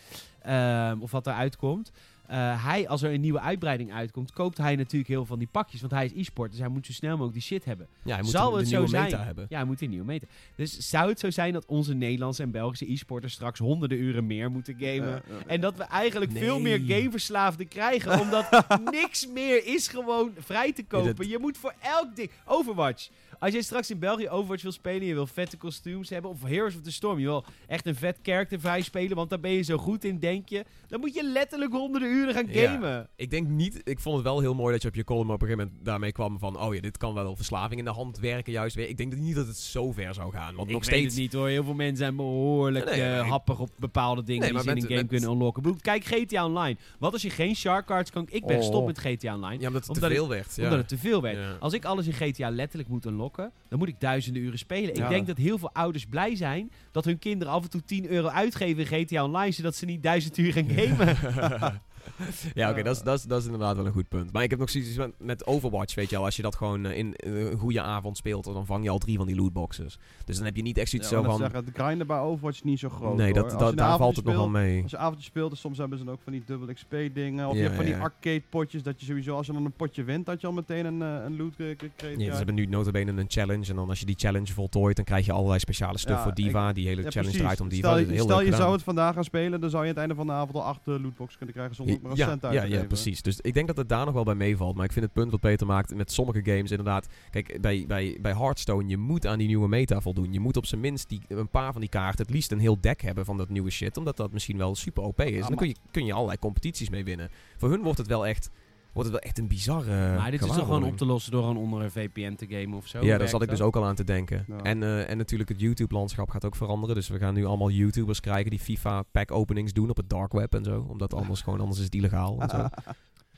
Speaker 1: Ehm, of wat eruit komt. Eh, hij, als er een nieuwe uitbreiding uitkomt, koopt hij natuurlijk heel veel van die pakjes. Want hij is e-sport, dus hij moet zo snel mogelijk die shit hebben.
Speaker 2: Ja, hij moet
Speaker 1: Zal
Speaker 2: de,
Speaker 1: het zo
Speaker 2: nieuwe
Speaker 1: zijn?
Speaker 2: meta hebben.
Speaker 1: Ja, hij moet een nieuwe meten. Dus zou het zo zijn dat onze Nederlandse en Belgische e-sporters straks honderden uren meer moeten gamen?
Speaker 3: Eh, eh,
Speaker 1: En dat we eigenlijk veel meer gameverslaafden krijgen. Omdat niks meer is gewoon vrij te kopen.
Speaker 2: dat-
Speaker 1: Je moet voor elk ding... Overwatch. Als je straks in België Overwatch wil spelen... Je wil vette kostuums hebben. Of Heroes of the Storm. Je wil echt een vet character vrij spelen. Want daar ben je zo goed in, denk je. Dan moet je letterlijk honderden uren gaan
Speaker 2: Ja.
Speaker 1: gamen.
Speaker 2: Ik denk niet, ik vond het wel heel mooi dat je op je column op een gegeven moment daarmee kwam van, oh ja, dit kan wel verslaving in de hand werken juist weer. Ik denk niet dat het zo ver zou gaan, want
Speaker 1: Ik
Speaker 2: nog
Speaker 1: weet
Speaker 2: steeds...
Speaker 1: het niet hoor. Heel veel mensen zijn behoorlijk
Speaker 2: Nee, nee,
Speaker 1: eh, happig op bepaalde dingen
Speaker 2: Nee,
Speaker 1: die ze in een game
Speaker 2: met-
Speaker 1: kunnen unlocken. Bedoel, Kijk GTA Online. Wat als je geen shark cards kan... Ik ben
Speaker 3: Oh.
Speaker 1: gestopt met GTA Online.
Speaker 2: Ja, omdat het te veel werd. Ja.
Speaker 1: Omdat het te veel werd.
Speaker 2: Ja.
Speaker 1: Als ik alles in GTA letterlijk moet unlocken, dan moet ik duizenden uren spelen. Ik denk dat heel veel ouders blij zijn dat hun kinderen af en toe 10 euro uitgeven in GTA Online, zodat ze niet duizend uur gaan gamen.
Speaker 2: ja, oké, dat, is, dat, is, dat is inderdaad wel een goed punt. Maar ik heb nog zoiets met, met Overwatch, weet je wel. Als je dat gewoon eh, in eh, een goede avond speelt, dan vang je al drie van die lootboxes. Dus dan heb je niet echt
Speaker 3: ja,
Speaker 2: zoiets
Speaker 3: wou
Speaker 2: zo van...
Speaker 3: zeggen, de grinden bij Overwatch is niet zo groot
Speaker 2: nee, dat, dat, daar valt het nog wel mee.
Speaker 3: Als je avondje speelt, soms hebben ze dan ook van die dubbel XP dingen. Of
Speaker 2: Ja,
Speaker 3: je hebt van die
Speaker 2: ja.
Speaker 3: arcade potjes, dat je sowieso als je dan een potje wint, dat je al meteen een, eh, een loot kreeg.
Speaker 2: Ja, ze hebben nu notabene een challenge. En dan als je die challenge voltooit, dan krijg je allerlei speciale stuff
Speaker 3: Ja,
Speaker 2: voor Diva. die hele
Speaker 3: Ja,
Speaker 2: challenge
Speaker 3: precies.
Speaker 2: draait om Diva.
Speaker 3: Stel, je,
Speaker 2: heel
Speaker 3: stel je zou het vandaag gaan spelen, dan zou je aan het einde van de avond al acht lootboxes kunnen krijgen zonder een
Speaker 2: ja,
Speaker 3: cent uit
Speaker 2: ja,
Speaker 3: te
Speaker 2: ja, precies. Dus ik denk dat het daar nog wel bij meevalt. Maar ik vind het punt wat Peter maakt met sommige games inderdaad... Kijk, bij, bij, bij Hearthstone, je moet aan die nieuwe meta voldoen. Je moet op zijn minst die, een paar van die kaarten, het liefst een heel deck hebben van dat nieuwe shit. Omdat dat misschien wel super OP is. en dan kun je, kun je allerlei competities mee winnen. Voor hun wordt het wel echt, wordt het wel echt een bizarre
Speaker 1: maar dit is toch gewoon op te lossen door gewoon onder een VPN te gamen of zo?
Speaker 2: Ja, daar zat ik dus ook al aan te denken.
Speaker 3: Ja.
Speaker 2: En, eh, en natuurlijk het YouTube-landschap gaat ook veranderen. Dus we gaan nu allemaal YouTubers krijgen die FIFA-pack-openings doen op het dark web en zo. Omdat anders gewoon, anders is het illegaal en zo.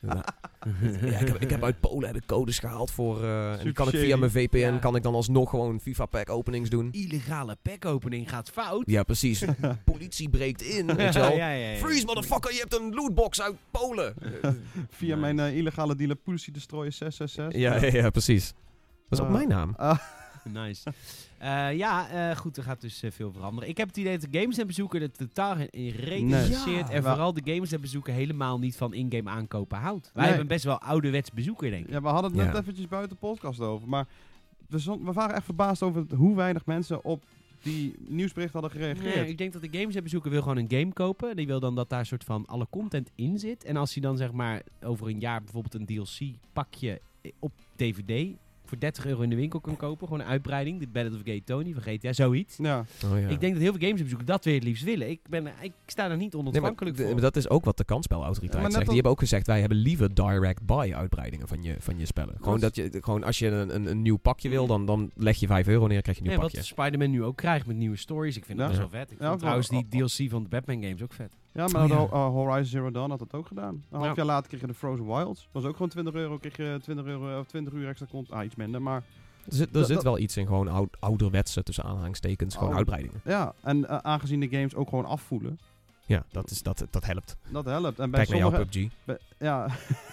Speaker 2: Ja. Ik, heb, ik heb uit Polen heb ik codes gehaald voor... eh, en die kan ik via mijn VPN,
Speaker 1: Ja.
Speaker 2: kan ik dan alsnog gewoon FIFA-pack-openings doen.
Speaker 1: Illegale packopening gaat fout.
Speaker 2: Ja, precies. Politie breekt in, weet je wel.
Speaker 1: ja, ja, ja.
Speaker 2: Freeze, motherfucker, je hebt een lootbox uit Polen.
Speaker 3: Via
Speaker 1: Nice.
Speaker 3: mijn eh, illegale dealer Pussy Destroyer 666.
Speaker 2: ja, ja, ja, precies. Dat is ook
Speaker 3: Eh,
Speaker 2: mijn naam.
Speaker 3: Ah,
Speaker 1: Nice. Eh, ja, eh, goed, er gaat dus eh, veel veranderen. Ik heb het idee dat de Games bezoeker er totaal in
Speaker 3: Nee.
Speaker 2: Ja,
Speaker 1: en vooral de Games bezoeker helemaal niet van in-game aankopen houdt. Wij
Speaker 3: Nee.
Speaker 1: hebben best wel ouderwets bezoeker, denk ik.
Speaker 3: ja, we hadden het net
Speaker 2: Ja.
Speaker 3: eventjes buiten de podcast over. Maar we, zon- we waren echt verbaasd over het- hoe weinig mensen op die nieuwsbericht hadden gereageerd.
Speaker 1: Nee, ik denk dat de Games bezoeker wil gewoon een game kopen. Die wil dan dat daar soort van alle content in zit. En als hij dan zeg maar over een jaar bijvoorbeeld een DLC pakje op DVD voor 30 euro in de winkel kan kopen. Gewoon een uitbreiding. De Battle of Gay Tony van GTA, zoiets.
Speaker 3: Ja,
Speaker 2: Oh, ja.
Speaker 1: Ik denk dat heel veel gamesbezoekers dat weer het liefst willen. Ik, ben, ik sta er niet
Speaker 2: Nee, maar
Speaker 1: onontvankelijk
Speaker 2: d-
Speaker 1: voor.
Speaker 2: dat is ook wat de kansspelautoriteit
Speaker 3: Ja,
Speaker 2: zegt.
Speaker 3: al-
Speaker 2: Die hebben ook gezegd, wij hebben liever direct buy uitbreidingen van je, van je spellen. Gewoon,
Speaker 3: Dat
Speaker 2: je, gewoon als je een, een, een nieuw pakje wil, dan, dan leg je 5 euro neer, krijg je een
Speaker 1: Nee,
Speaker 2: nieuw
Speaker 1: wat
Speaker 2: pakje.
Speaker 1: Spider-Man nu ook krijgt met nieuwe stories. Ik vind dat
Speaker 3: Ja.
Speaker 1: best wel vet. Ik
Speaker 3: Ja,
Speaker 1: trouwens die DLC van de Batman games ook vet.
Speaker 3: Ja maar
Speaker 2: Oh, ja.
Speaker 3: Uh, Horizon Zero Dawn had dat ook gedaan. Een half
Speaker 1: Ja.
Speaker 3: jaar later kreeg je de Frozen Wilds. Was ook gewoon 20 euro, kreeg je 20, euro, of 20 uur extra content. Ah, iets minder, maar
Speaker 2: Er zit, er
Speaker 3: Dat-
Speaker 2: zit
Speaker 3: dat-
Speaker 2: wel iets in gewoon oud, ouderwetse, tussen aanhalingstekens, gewoon
Speaker 3: Oh.
Speaker 2: uitbreidingen.
Speaker 3: ja. En eh, aangezien de games ook gewoon afvoelen,
Speaker 2: Ja, dat, is, dat, dat helpt.
Speaker 3: dat helpt. En bij
Speaker 2: Kijk naar jouw
Speaker 3: sommige,
Speaker 2: PUBG.
Speaker 3: bij- ja,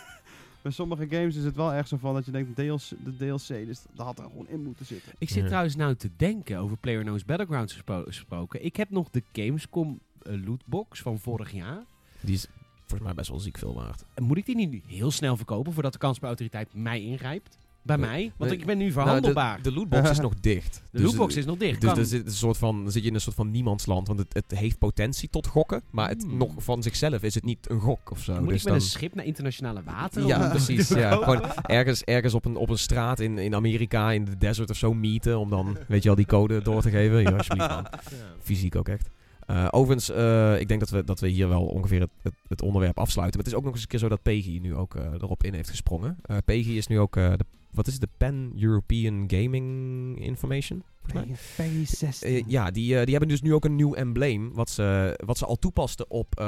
Speaker 3: bij sommige games is het wel echt zo van dat je denkt, DLC, de DLC, dus dat had er gewoon in moeten zitten.
Speaker 1: Ik zit
Speaker 2: Ja.
Speaker 1: trouwens nou te denken over PlayerUnknown's Battlegrounds gespro- gesproken. Ik heb nog de Gamescom eh, lootbox van vorig jaar.
Speaker 2: Die is volgens mij best wel ziek veel waard.
Speaker 1: En Moet ik die niet heel snel verkopen voordat de kansspelautoriteit mij ingrijpt? Bij
Speaker 2: Nee.
Speaker 1: mij? Want
Speaker 2: Nee.
Speaker 1: ik ben nu
Speaker 2: Nou,
Speaker 1: verhandelbaar.
Speaker 2: de, de lootbox is nog dicht.
Speaker 1: de
Speaker 2: Dus,
Speaker 1: lootbox is nog dicht.
Speaker 2: Dus er zit een soort van, dan zit je in een soort van niemandsland. Want het, het heeft potentie tot gokken. Maar het,
Speaker 1: Hmm.
Speaker 2: nog van zichzelf is het niet een gok of zo.
Speaker 1: Moet
Speaker 2: dus
Speaker 1: ik met
Speaker 2: dan,
Speaker 1: een schip naar internationale wateren?
Speaker 2: Ja, precies. Ja, gewoon ergens, ergens op, een, op een straat in, in Amerika, in de desert of zo, mieten. Om dan, weet je wel, die code door te geven. Alsjeblieft man.
Speaker 1: Ja.
Speaker 2: Fysiek ook echt. Eh, overigens, eh, ik denk dat we, dat we hier wel ongeveer het, het, het onderwerp afsluiten. Maar het is ook nog eens een keer zo dat Peggy nu ook eh, erop in heeft gesprongen. Peggy is nu ook de wat is het? De Pan-European Gaming Information? volgens mij.
Speaker 1: Peggy 16.
Speaker 2: Ja, die, die hebben dus nu ook een nieuw embleem. Wat ze, wat ze al toepasten op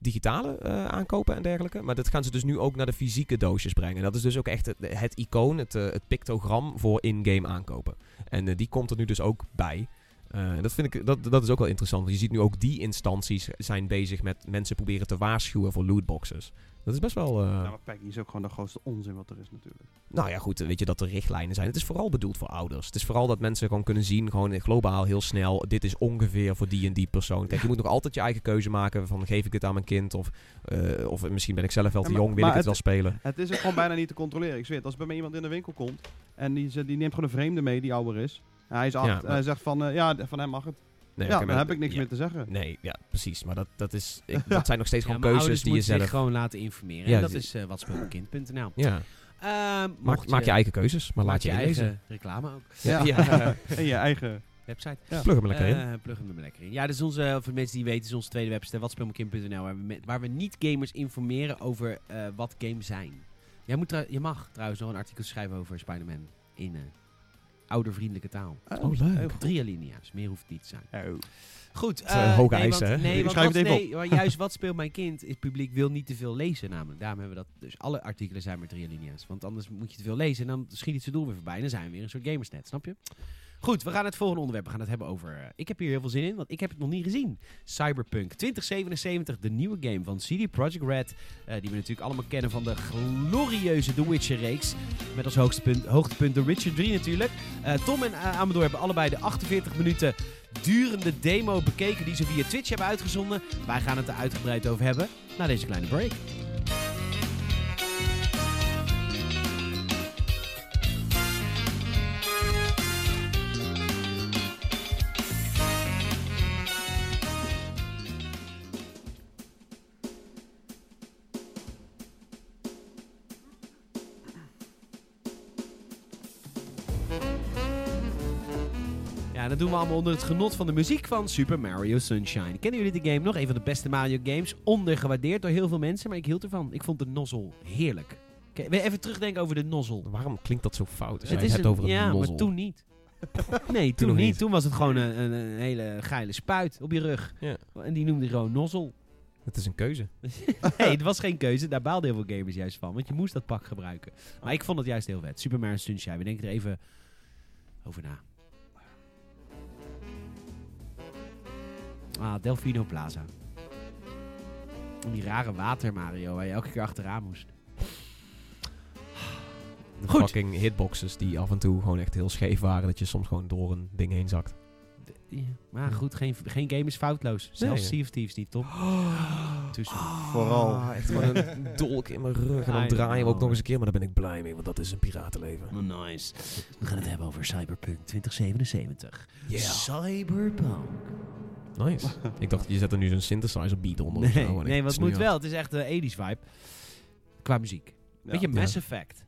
Speaker 2: digitale aankopen en dergelijke. Maar dat gaan ze dus nu ook naar de fysieke doosjes brengen. Dat is dus ook echt het, het icoon, het, het pictogram voor in-game aankopen. En die komt er nu dus ook bij. Eh, dat, vind ik, dat, dat is ook wel interessant. Want je ziet nu ook die instanties zijn bezig met mensen proberen te waarschuwen voor lootboxes. Dat is best wel... eh,
Speaker 3: Ja, maar Peggy is ook gewoon de grootste onzin wat er is natuurlijk.
Speaker 2: nou ja, goed, weet je dat er richtlijnen zijn. Het is vooral bedoeld voor ouders. Het is vooral dat mensen gewoon kunnen zien, gewoon globaal heel snel, dit is ongeveer voor die en die persoon. Kijk, je moet nog altijd je eigen keuze maken van geef ik het aan mijn kind of, eh, of misschien ben ik zelf wel te
Speaker 3: Ja, maar-
Speaker 2: jong, wil ik het wel spelen.
Speaker 3: Het is ook gewoon bijna niet te controleren. Ik zweer het, als bij mij iemand in de winkel komt en die, die neemt gewoon een vreemde mee die ouder is. Hij is acht
Speaker 2: Ja,
Speaker 3: hij zegt van, eh, ja, van hem mag het.
Speaker 2: Nee,
Speaker 3: ja,
Speaker 2: maar-
Speaker 3: heb ik niks
Speaker 2: ja,
Speaker 3: meer te zeggen.
Speaker 2: Nee, ja, precies. Maar dat, dat, is, ik, dat zijn nog steeds
Speaker 1: Ja,
Speaker 2: gewoon keuzes die je
Speaker 1: moeten zich
Speaker 2: zelf...
Speaker 1: gewoon laten informeren.
Speaker 2: Ja,
Speaker 1: en dat is uh, watspeelkind.nl.
Speaker 2: Ja,
Speaker 1: Ehm,
Speaker 2: maak,
Speaker 1: mocht
Speaker 2: maak je eigen keuzes, maar laat je, inlezen.
Speaker 1: eigen reclame ook.
Speaker 2: Ja.
Speaker 3: En je eigen...
Speaker 1: Website.
Speaker 3: Ja.
Speaker 2: plug hem er lekker in.
Speaker 1: Eh, plug hem er lekker in. Ja, dus onze, voor de mensen die weten, is onze tweede website watspeelmekinn.nl waar, we waar we niet gamers informeren over eh, wat games zijn. Jij moet je mag trouwens nog een artikel schrijven over Spider-Man in eh, oudervriendelijke taal.
Speaker 2: Oh, leuk.
Speaker 3: heel goed.
Speaker 1: Drie alinea's, meer hoeft het niet te zijn.
Speaker 3: Oh.
Speaker 1: Goed. Eh,
Speaker 2: hoge
Speaker 1: nee,
Speaker 2: eisen,
Speaker 1: want-
Speaker 2: hè?
Speaker 1: Nee,
Speaker 3: Ik
Speaker 1: want
Speaker 3: schrijf
Speaker 1: wat,
Speaker 3: het even
Speaker 1: nee, maar juist wat speelt mijn kind? Het publiek wil niet te veel lezen namelijk. Daarom hebben we dat. Dus alle artikelen zijn maar drie alinea's. Want anders moet je te veel lezen en dan schiet het zijn doel weer voorbij. En dan zijn we weer een soort gamersnet, snap je? Goed, we gaan het volgende onderwerp. We gaan het hebben over... eh, ik heb hier heel veel zin in, want ik heb het nog niet gezien. Cyberpunk 2077, de nieuwe game van CD Projekt Red. eh, die we natuurlijk allemaal kennen van de glorieuze The Witcher-reeks. Met als hoogtepunt, hoogtepunt The Witcher 3 natuurlijk. Eh, Tom en Amador hebben allebei de 48 minuten durende demo bekeken die ze via Twitch hebben uitgezonden. Wij gaan het er uitgebreid over hebben na deze kleine break. Dat doen we allemaal onder het genot van de muziek van Super Mario Sunshine. Kennen jullie de game nog? Een van de beste Mario games. Ondergewaardeerd door heel veel mensen, maar ik hield ervan. Ik vond de nozzle heerlijk. Je even terugdenken over de nozzle?
Speaker 2: Waarom klinkt dat zo fout?
Speaker 1: Het is
Speaker 2: het
Speaker 1: een-
Speaker 2: over een
Speaker 1: ja,
Speaker 2: nozzle.
Speaker 1: maar toen niet. Nee, toen, niet.
Speaker 2: niet.
Speaker 1: Toen was het gewoon een, een, een hele geile spuit op je rug.
Speaker 2: Ja.
Speaker 1: En die noemde gewoon nozzle.
Speaker 2: Het is een keuze.
Speaker 1: nee, het was geen keuze. Daar baalden heel veel gamers juist van. Want je moest dat pak gebruiken. Maar ik vond het juist heel vet. Super Mario Sunshine. We denken er even over na. Ah, Delfino Plaza. En die rare water Mario waar je elke keer achteraan moest.
Speaker 2: De
Speaker 1: Goed.
Speaker 2: fucking hitboxes die af en toe gewoon echt heel scheef waren. Dat je soms gewoon door een ding heen zakt.
Speaker 1: Ja, maar goed, geen, geen game is foutloos. Zelfs
Speaker 2: Nee.
Speaker 1: Sea of Thieves niet, top. Soon.
Speaker 3: Vooral.
Speaker 2: Ah, echt gewoon een dolk in mijn rug. En dan draaien we ook nog eens een keer. Maar daar ben ik blij mee, want dat is een piratenleven.
Speaker 1: Oh, nice. We gaan het hebben over Cyberpunk 2077.
Speaker 2: Yeah.
Speaker 1: Cyberpunk.
Speaker 2: Nice. ik dacht, je zet er nu zo'n synthesizer beat onder. of zo,
Speaker 1: Nee, nee wat moet wel. Het is echt de 80s vibe. Qua muziek. Weet je,
Speaker 2: Ja.
Speaker 1: Mass Effect.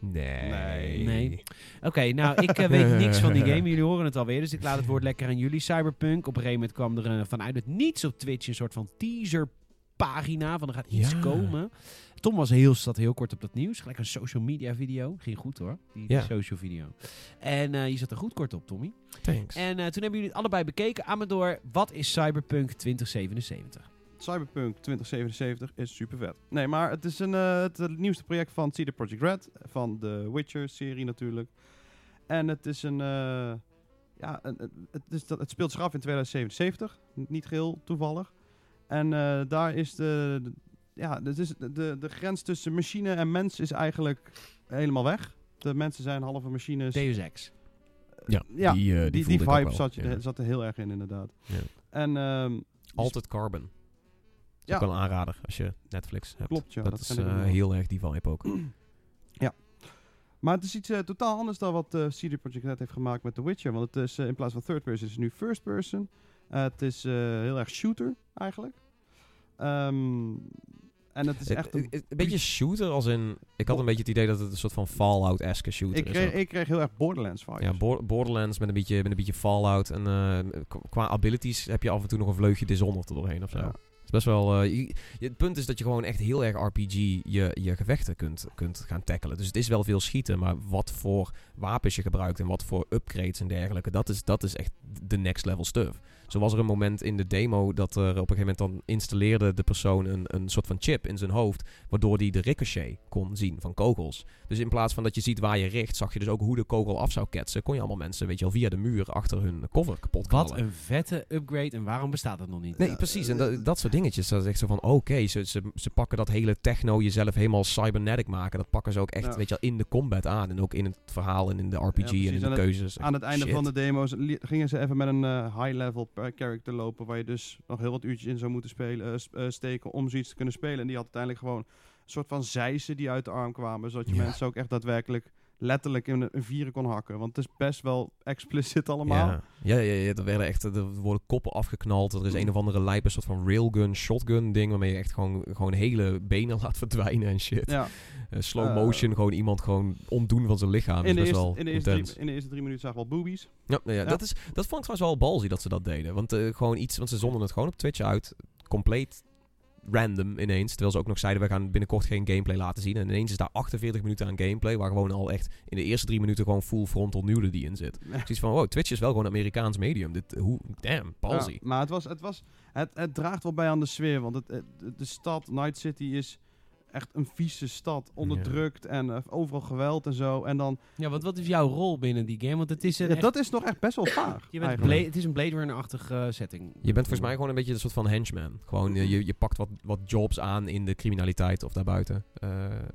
Speaker 2: Nee.
Speaker 3: Nee.
Speaker 1: Nee. Oké, nou, ik eh, weet niks van die game. Jullie horen het alweer, dus ik laat het woord lekker aan jullie. Cyberpunk. Op een gegeven moment kwam er eh, vanuit het niets op Twitch een soort van teaserpagina van er gaat iets
Speaker 2: Ja.
Speaker 1: komen. Tom was heel, zat heel kort op dat nieuws. Gelijk een social media video. Ging goed hoor, die, die
Speaker 2: Ja.
Speaker 1: social video. En eh, je zat er goed kort op, Tommy.
Speaker 2: Thanks.
Speaker 1: En eh, toen hebben jullie het allebei bekeken. Amador, wat is Cyberpunk 2077?
Speaker 3: Cyberpunk 2077 is super vet. Nee, maar het is een, eh, het, nieuwste project van CD Projekt Red. Van de Witcher-serie natuurlijk. En het is een... eh, ja, een, het, is dat, het speelt zich af in 2077. Niet geheel toevallig. En eh, daar is de... ja, dus is de, de, grens tussen machine en mens is eigenlijk helemaal weg. De mensen zijn halve machines.
Speaker 1: Deus Ex.
Speaker 2: Ja,
Speaker 3: ja,
Speaker 2: die, eh,
Speaker 3: die,
Speaker 2: die,
Speaker 3: die, vibe zat, je,
Speaker 2: Ja.
Speaker 3: zat er heel erg in, inderdaad.
Speaker 2: Ja.
Speaker 3: En ehm,
Speaker 2: Altered Carbon. Dat is
Speaker 3: Ja.
Speaker 2: ook wel een aanrader als je Netflix hebt.
Speaker 3: klopt, ja.
Speaker 2: dat,
Speaker 3: dat
Speaker 2: is eh, heel erg die vibe ook.
Speaker 3: Maar het is iets eh, totaal anders dan wat eh CD Projekt Red heeft gemaakt met The Witcher. Want het is eh, in plaats van third person is het nu first person. Eh, het is eh, heel erg shooter eigenlijk. Ehm, en het is echt een...
Speaker 2: een beetje shooter als in... Ik had een beetje het idee dat het een soort van Fallout-esque shooter
Speaker 3: Ik
Speaker 2: is. ook.
Speaker 3: ik kreeg heel erg Borderlands vibes.
Speaker 2: Ja, Bor- Borderlands met een beetje, met een beetje Fallout. En eh, qua abilities heb je af en toe nog een vleugje Dishonored er doorheen of zo.
Speaker 3: Ja.
Speaker 2: Is Best wel. eh, je- het punt is dat je gewoon echt heel erg RPG je, je gevechten kunt, kunt gaan tackelen. Dus het is wel veel schieten, maar wat voor wapens je gebruikt en wat voor upgrades en dergelijke, dat is, dat is echt de next level stuff. Zo was er een moment in de demo dat er op een gegeven moment dan installeerde de persoon een, een soort van chip in zijn hoofd, waardoor hij de ricochet kon zien van kogels. Dus in plaats van dat je ziet waar je richt, zag je dus ook hoe de kogel af zou ketsen. Kon je allemaal mensen, weet je wel, via de muur achter hun cover kapot
Speaker 1: Wat
Speaker 2: knallen.
Speaker 1: een vette upgrade en waarom bestaat dat nog niet?
Speaker 2: Nee, precies. En dat, dat soort dingetjes. Dat is echt zo van, oké, ze, ze, ze pakken dat hele techno jezelf helemaal cybernetic maken. Dat pakken ze ook echt,
Speaker 3: Ja.
Speaker 2: weet je wel, in de combat aan. En ook in het verhaal en in de RPG en in de
Speaker 3: het-
Speaker 2: keuzes.
Speaker 3: Aan het einde
Speaker 2: Shit.
Speaker 3: van de demo's gingen ze even met een eh, high-level character lopen, waar je dus nog heel wat uurtjes in zou moeten spelen, eh, eh, steken om zoiets te kunnen spelen. En die had uiteindelijk gewoon een soort van zeisen die uit de arm kwamen, zodat je
Speaker 2: Ja.
Speaker 3: mensen ook echt daadwerkelijk letterlijk in een, een vieren kon hakken. Want het is best wel explicit allemaal.
Speaker 2: Ja, ja, ja, ja, er, werden echt, er worden koppen afgeknald. Er is een of andere lijpe soort van railgun, shotgun ding... waarmee je echt gewoon, gewoon hele benen laat verdwijnen en shit.
Speaker 3: Ja.
Speaker 2: Eh, slow
Speaker 3: Eh,
Speaker 2: motion, gewoon iemand gewoon ontdoen van zijn lichaam.
Speaker 3: In,
Speaker 2: is
Speaker 3: de
Speaker 2: best
Speaker 3: eerste,
Speaker 2: wel
Speaker 3: in, de eerste drie, in de eerste drie minuten zagen we al boobies.
Speaker 2: Ja, nou ja,
Speaker 3: Ja.
Speaker 2: Dat, is, dat vond ik trouwens wel balzie dat ze dat deden. Want eh, gewoon iets, want ze zonden het gewoon op Twitch uit, compleet random ineens. Terwijl ze ook nog zeiden, we gaan binnenkort geen gameplay laten zien. En ineens is daar 48 minuten aan gameplay, waar gewoon al echt in de eerste drie minuten gewoon full frontal nudity in zit. Zoiets van, wow, Twitch is wel gewoon een Amerikaans medium. Dit, hoe, damn, ballsy.
Speaker 3: Ja, maar het, was, het, was, het, het draagt wel bij aan de sfeer. Want het, het- de stad, Night City, is echt een vieze stad. Onderdrukt en eh, overal geweld en zo. En dan,
Speaker 1: Ja, want wat is jouw rol binnen die game? Want het is een,
Speaker 3: ja,
Speaker 1: echt-
Speaker 3: dat is nog echt best wel vaag.
Speaker 1: je bent. Blade- het is een Blade Runner-achtige eh, setting.
Speaker 2: Je bent volgens mij gewoon een beetje een soort van henchman. Gewoon, eh, je, je pakt wat, wat jobs aan in de criminaliteit of daarbuiten. Eh,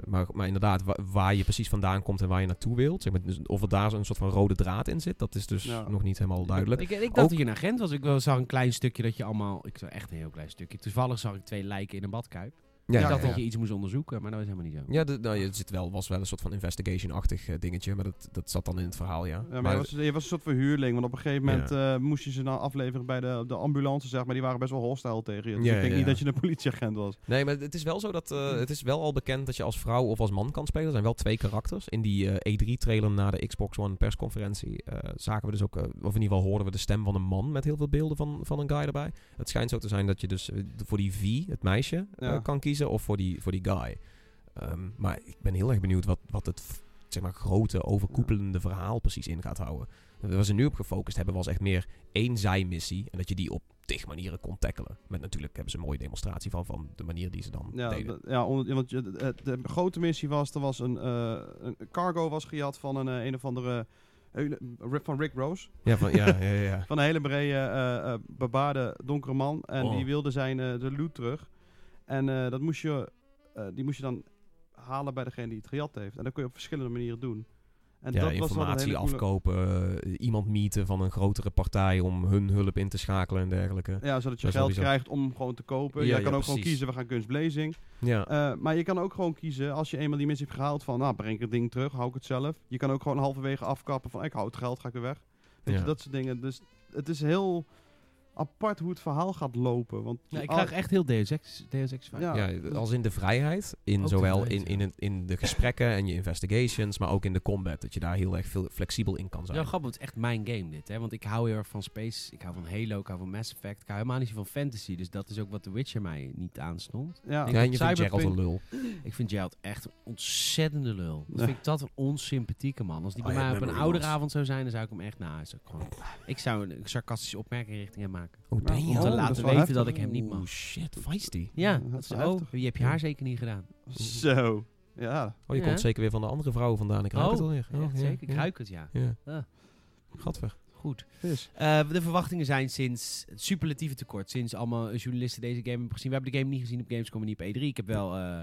Speaker 2: maar, maar inderdaad, wa- waar je precies vandaan komt en waar je naartoe wilt. Zeg maar, dus of er daar zo'n soort van rode draad in zit, dat is dus
Speaker 3: Ja.
Speaker 2: nog niet helemaal duidelijk.
Speaker 1: Ik, ik dacht
Speaker 2: Ook-
Speaker 1: dat je een agent was. Ik wel- zag een klein stukje dat je allemaal... Ik zag echt een heel klein stukje. Toevallig zag ik twee lijken in een badkuip.
Speaker 2: Ja,
Speaker 1: ik dacht
Speaker 2: ja.
Speaker 1: dat je iets moest onderzoeken, maar dat is helemaal niet zo.
Speaker 2: Ja, de, nou, je zit wel, was wel een soort van investigation-achtig eh, dingetje, maar dat, dat zat dan in het verhaal, ja.
Speaker 3: Ja, maar je, was, je was een soort verhuurling. Want op een gegeven moment
Speaker 2: Ja.
Speaker 3: eh, moest je ze dan afleveren bij de, de ambulance, zeg maar. Die waren best wel hostile tegen je. Dus
Speaker 2: Ja,
Speaker 3: ik denk
Speaker 2: ja,
Speaker 3: niet dat je een politieagent was.
Speaker 2: Nee, maar het is wel zo dat eh, het is wel al bekend dat je als vrouw of als man kan spelen. Er zijn wel twee karakters. In die eh, E3-trailer na de Xbox One persconferentie eh, zagen we dus ook, of in ieder geval hoorden we de stem van een man met heel veel beelden van, van een guy erbij. Het schijnt zo te zijn dat je dus voor die V, het meisje, eh,
Speaker 3: Ja.
Speaker 2: kan kiezen of voor die, voor die guy. Ehm, maar ik ben heel erg benieuwd wat, wat het zeg maar, grote, overkoepelende verhaal precies in gaat houden. Waar ze nu op gefocust hebben was echt meer één zijmissie en dat je die op tig manieren kon tackelen. Met natuurlijk hebben ze een mooie demonstratie van, van de manier die ze dan
Speaker 3: Ja,
Speaker 2: deden.
Speaker 3: ja want je- de, de grote missie was, er was een, eh, een cargo was gejat van een, eh, een of andere, eh, van Rick Rose.
Speaker 2: Ja, van, ja, ja, ja.
Speaker 3: Van een hele brede, eh, bebaarde donkere man. En
Speaker 2: Oh.
Speaker 3: die wilde zijn de loot terug. En eh, dat moest je, eh, die moest je dan halen bij degene die het gejat heeft. En dat kun je op verschillende manieren doen. En
Speaker 2: ja,
Speaker 3: dat
Speaker 2: informatie afkopen, eh, iemand meeten van een grotere partij om hun hulp in te schakelen en dergelijke.
Speaker 3: Ja, zodat je geld krijgt om gewoon te kopen.
Speaker 2: Ja,
Speaker 3: je kan ook gewoon kiezen, we gaan kunstblazing.
Speaker 2: Ja,
Speaker 3: maar je kan ook gewoon kiezen, als je eenmaal die missie hebt gehaald, van nou, breng ik het ding terug, hou ik het zelf. Je kan ook gewoon halverwege afkappen van ik hou het geld, ga ik weer weg. Weet
Speaker 2: Ja.
Speaker 3: je, dat soort dingen. Dus het is heel apart hoe het verhaal gaat lopen. Want
Speaker 1: Ja, ik krijg echt heel Deus Ex, Deus Ex vibe.
Speaker 3: Ja.
Speaker 2: ja, als in de vrijheid, in
Speaker 1: Ook
Speaker 2: zowel in,
Speaker 1: vrijheid,
Speaker 2: in, het- in de gesprekken en je investigations, maar ook in de combat. Dat je daar heel erg veel flexibel in kan zijn.
Speaker 1: Ja, grappig, het is echt mijn game dit, hè. Want ik hou heel erg van Space, ik hou van Halo, ik hou van Mass Effect, ik hou helemaal niet van fantasy. Dus dat is ook wat The Witcher mij niet aanstond.
Speaker 3: ja.
Speaker 1: Ik
Speaker 2: Ja, en je vindt Geralt een lul.
Speaker 1: Ik vind Gerald echt een ontzettende lul. Dat
Speaker 3: Ja.
Speaker 1: vind ik dat een onsympathieke man. Als die bij
Speaker 2: Oh ja,
Speaker 1: mij op een ouderavond zou zijn, dan zou ik hem echt ik zou een sarcastische opmerking richting hem maken.
Speaker 2: Oh,
Speaker 3: Nou,
Speaker 2: damn.
Speaker 1: Om te
Speaker 3: Oh,
Speaker 1: laten
Speaker 3: wel
Speaker 1: weten
Speaker 3: heftig.
Speaker 1: dat ik hem niet mag.
Speaker 2: shit, feisty.
Speaker 1: Ja, dat is, oh, je hebt je haar zeker niet gedaan.
Speaker 3: Zo. Ja.
Speaker 2: Oh, je
Speaker 1: Ja.
Speaker 2: komt zeker weer van de andere vrouwen vandaan. Ik ruik
Speaker 1: Oh,
Speaker 2: het alweer.
Speaker 1: Ja,
Speaker 2: Oh, ja,
Speaker 1: zeker. Ik
Speaker 2: ja.
Speaker 1: ruik het, ja.
Speaker 2: Ja.
Speaker 1: Ah.
Speaker 2: Gadver.
Speaker 1: Goed.
Speaker 3: Vis.
Speaker 1: Eh, de verwachtingen zijn sinds het superlatieve tekort. Sinds allemaal journalisten deze game hebben gezien. We hebben de game niet gezien op Gamescom en niet op E3. Ik heb wel eh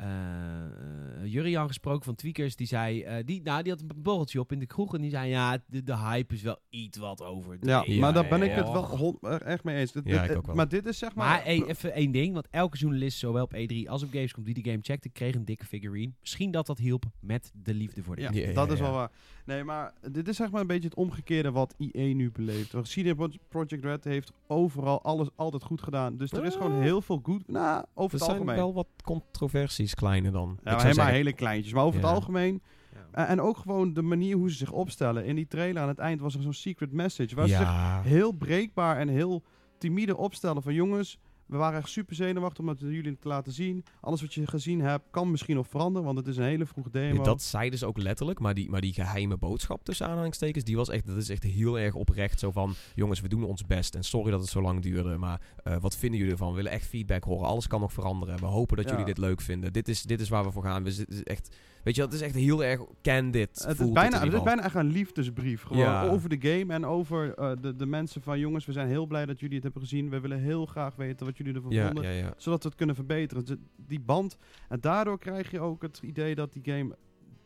Speaker 1: eh, eh, Jurian gesproken van Tweakers. Die zei, eh, die, nou, die had een borreltje op in de kroeg. En die zei, ja, de, de hype is wel iets wat over.
Speaker 3: Ja,
Speaker 2: Ja,
Speaker 3: maar daar ben ik het wel echt mee eens. Dit-
Speaker 2: Ja,
Speaker 3: dit-
Speaker 2: ik ook wel.
Speaker 3: Maar dit is zeg maar...
Speaker 1: Maar hey, even één ding, want elke journalist, zowel op E3 als op Gamescom, die die game checkte, kreeg een dikke figurine. Misschien dat dat hielp met de liefde voor de
Speaker 3: Ja,
Speaker 1: game.
Speaker 2: Ja, ja,
Speaker 3: dat is
Speaker 2: ja.
Speaker 3: wel waar. Nee, maar dit is zeg maar een beetje het omgekeerde wat EA nu beleeft. CD Pro- Projekt Red heeft overal alles altijd goed gedaan. Dus er is gewoon heel veel goed... Nou, over
Speaker 2: Er
Speaker 3: het
Speaker 2: zijn
Speaker 3: algemeen.
Speaker 2: wel wat controversies, kleine dan.
Speaker 3: Ja, maar
Speaker 2: zou
Speaker 3: helemaal
Speaker 2: zeggen-
Speaker 3: hele kleintjes. Maar over
Speaker 2: Ja.
Speaker 3: het algemeen...
Speaker 1: Ja.
Speaker 3: eh, en ook gewoon de manier hoe ze zich opstellen. In die trailer aan het eind was er zo'n secret message. Waar ze zich heel breekbaar en heel timide opstellen van... Jongens, We waren echt super zenuwachtig om het jullie te laten zien. Alles wat je gezien hebt kan misschien nog veranderen, want het is een hele vroege demo.
Speaker 2: Dat zeiden ze ook letterlijk, maar die, maar die geheime boodschap tussen aanhalingstekens, die was echt, dat is echt heel erg oprecht. Zo van, jongens, we doen ons best en sorry dat het zo lang duurde, maar eh, wat vinden jullie ervan? We willen echt feedback horen. Alles kan nog veranderen. We hopen dat
Speaker 3: Ja.
Speaker 2: jullie dit leuk vinden. Dit is, dit is waar we voor gaan. We zitten echt, weet je, het is echt heel erg candid.
Speaker 3: Het is, bijna, het
Speaker 2: ieder
Speaker 3: is bijna echt een liefdesbrief. Gewoon
Speaker 2: Ja.
Speaker 3: over de game en over eh, de, de mensen van... Jongens, we zijn heel blij dat jullie het hebben gezien. We willen heel graag weten wat jullie ervan
Speaker 2: Ja,
Speaker 3: vonden.
Speaker 2: ja.
Speaker 3: Zodat we het kunnen verbeteren. Dus die band. En daardoor krijg je ook het idee dat die game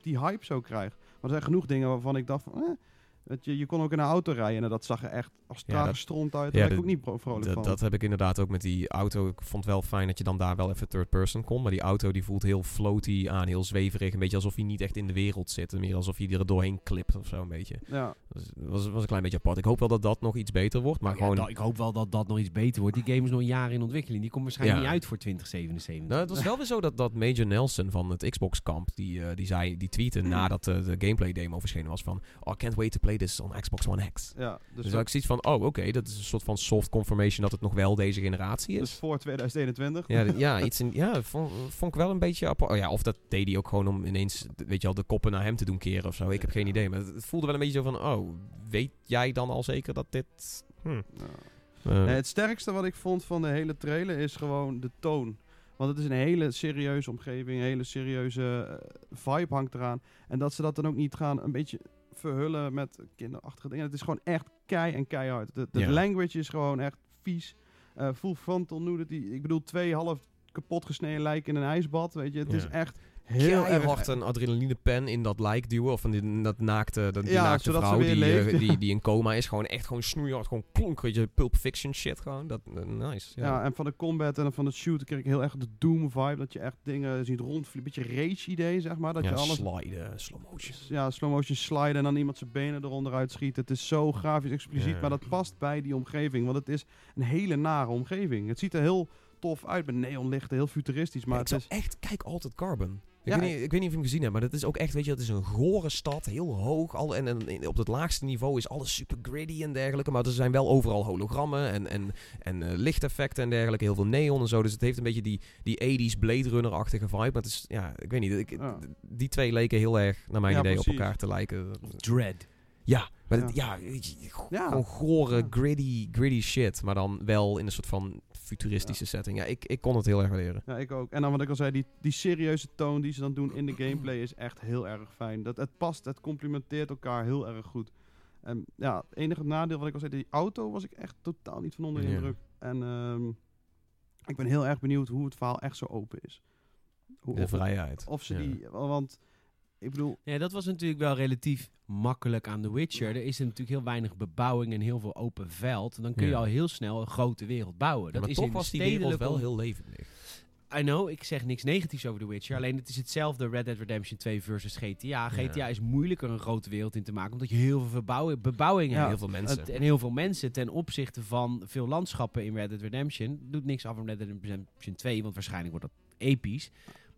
Speaker 3: die hype zo krijgt. Maar er zijn genoeg dingen waarvan ik dacht van... Eh, dat je, je kon ook in een auto rijden en dat zag er echt als
Speaker 2: Ja,
Speaker 3: trage
Speaker 2: dat-
Speaker 3: stront uit.
Speaker 2: ja,
Speaker 3: Daar ben ik
Speaker 2: dat-
Speaker 3: ook niet vrolijk
Speaker 2: Dat,
Speaker 3: van.
Speaker 2: dat heb ik inderdaad ook met die auto. Ik vond wel fijn dat je dan daar wel even third person kon. Maar die auto die voelt heel floaty aan, heel zweverig. Een beetje alsof hij niet echt in de wereld zit. En Meer alsof hij er doorheen klipt of zo een beetje.
Speaker 3: ja.
Speaker 2: Het was, was een klein beetje apart. Ik hoop wel dat dat nog iets beter wordt. Maar
Speaker 1: Ja,
Speaker 2: gewoon...
Speaker 1: dat- ik hoop wel dat dat nog iets beter wordt. Die game is nog een jaar in ontwikkeling. Die komt waarschijnlijk
Speaker 2: Ja.
Speaker 1: niet uit voor 2077.
Speaker 2: Nou, het was wel weer zo dat, dat Major Nelson van het Xbox-kamp, die, eh, die, zei, die tweette nadat eh, de gameplay-demo verschenen was van... Oh, I can't wait to play this on Xbox One X.
Speaker 3: ja. Dus,
Speaker 2: Dus, dus ik zoiets van, oh, oké, dat is een soort van soft confirmation dat het nog wel deze generatie is.
Speaker 3: dus voor 2021.
Speaker 2: Ja, ja, iets in, ja vond, vond ik wel een beetje apart. Oh ja, of dat deed hij ook gewoon om ineens, weet je al, de koppen naar hem te doen keren of zo. Ik heb geen idee, maar het, voelde wel een beetje zo van, oh, weet jij dan al zeker dat dit... Hm.
Speaker 3: Ja.
Speaker 2: Eh,
Speaker 3: Nee, het sterkste wat ik vond van de hele trailer is gewoon de toon. Want het is een hele serieuze omgeving, een hele serieuze eh, vibe hangt eraan. En dat ze dat dan ook niet gaan een beetje verhullen met kinderachtige dingen. Het is gewoon echt kei en keihard. De, de
Speaker 2: Ja.
Speaker 3: language is gewoon echt vies. Eh full frontal nudity. Ik bedoel, twee half kapot gesneden lijken in een ijsbad. Weet je, het
Speaker 2: Ja.
Speaker 3: is echt heel erg...
Speaker 2: hard een adrenalinepen in dat lijk duwen. Of in die- dat naakte, dat, die
Speaker 3: Ja,
Speaker 2: naakte
Speaker 3: zodat ze
Speaker 2: vrouw
Speaker 3: weer
Speaker 2: die, eh,
Speaker 3: leeft.
Speaker 2: die, die in coma is. Gewoon echt gewoon snoeihard, gewoon klonk. Weet je, Pulp Fiction shit gewoon. Dat, eh, nice.
Speaker 3: Ja.
Speaker 2: Ja,
Speaker 3: en van de combat en van het shooten kreeg ik heel erg de Doom vibe. Dat je echt dingen ziet rondvliegen. Een beetje rage idee, zeg maar. Dat
Speaker 2: ja
Speaker 3: je alles
Speaker 2: sliden, slow motion.
Speaker 3: ja, slow motion sliden en dan iemand zijn benen eronder uitschieten. Het is zo grafisch expliciet,
Speaker 2: Ja.
Speaker 3: maar dat past bij die omgeving. Want het is een hele nare omgeving. Het ziet er heel tof uit met neonlichten, heel futuristisch. Maar het is,
Speaker 2: echt, kijk Altered Carbon. Ik,
Speaker 3: Ja,
Speaker 2: weet niet, ik weet niet of je hem gezien hebt, maar dat is ook echt, weet je, het is een gore stad, heel hoog. Al, en, en op het laagste niveau is alles super gritty en dergelijke. Maar er zijn wel overal hologrammen en, en, en eh, lichteffecten en dergelijke. Heel veel neon en zo. Dus het heeft een beetje die, die 80s Blade Runner-achtige vibe. Maar het is, ja, ik weet niet. Ik,
Speaker 3: Ja.
Speaker 2: Die twee leken heel erg, naar mijn
Speaker 3: Ja,
Speaker 2: idee, op elkaar te lijken.
Speaker 1: Dread.
Speaker 2: Ja, maar
Speaker 3: Ja.
Speaker 2: het- ja,
Speaker 3: Ja.
Speaker 2: gewoon gore,
Speaker 3: Ja.
Speaker 2: gritty, gritty shit. Maar dan wel in een soort van futuristische setting. Ja, ik, ik kon het heel erg waarderen.
Speaker 3: ja, ik ook. En dan wat ik al zei, die, die serieuze toon die ze dan doen in de gameplay is echt heel erg fijn. Dat, het past, het complementeert elkaar heel erg goed. En ja, het enige nadeel wat ik al zei, die auto was ik echt totaal niet van onder de indruk. En ehm, ik ben heel erg benieuwd hoe het verhaal echt zo open is. Hoe,
Speaker 2: De
Speaker 3: of,
Speaker 2: vrijheid.
Speaker 3: of ze
Speaker 2: Ja.
Speaker 3: die, want ik bedoel,
Speaker 1: Ja, dat was natuurlijk wel relatief makkelijk aan The Witcher. Er is natuurlijk heel weinig bebouwing en heel veel open veld. Dan kun je
Speaker 2: Ja.
Speaker 1: al heel snel een grote wereld bouwen.
Speaker 2: Ja,
Speaker 1: Dat
Speaker 2: maar
Speaker 1: is
Speaker 2: toch
Speaker 1: in
Speaker 2: was die
Speaker 1: stedelijke
Speaker 2: wereld wel heel levendig.
Speaker 1: I know, ik zeg niks negatiefs over The Witcher. Alleen het is hetzelfde Red Dead Redemption 2 versus GTA. GTA is moeilijker een grote wereld in te maken. Omdat je heel veel verbouwing, bebouwing
Speaker 3: Ja,
Speaker 1: hebt.
Speaker 2: heel veel mensen.
Speaker 1: En heel veel mensen ten opzichte van veel landschappen in Red Dead Redemption. Doet niks af van Red Dead Redemption 2, want waarschijnlijk wordt dat episch.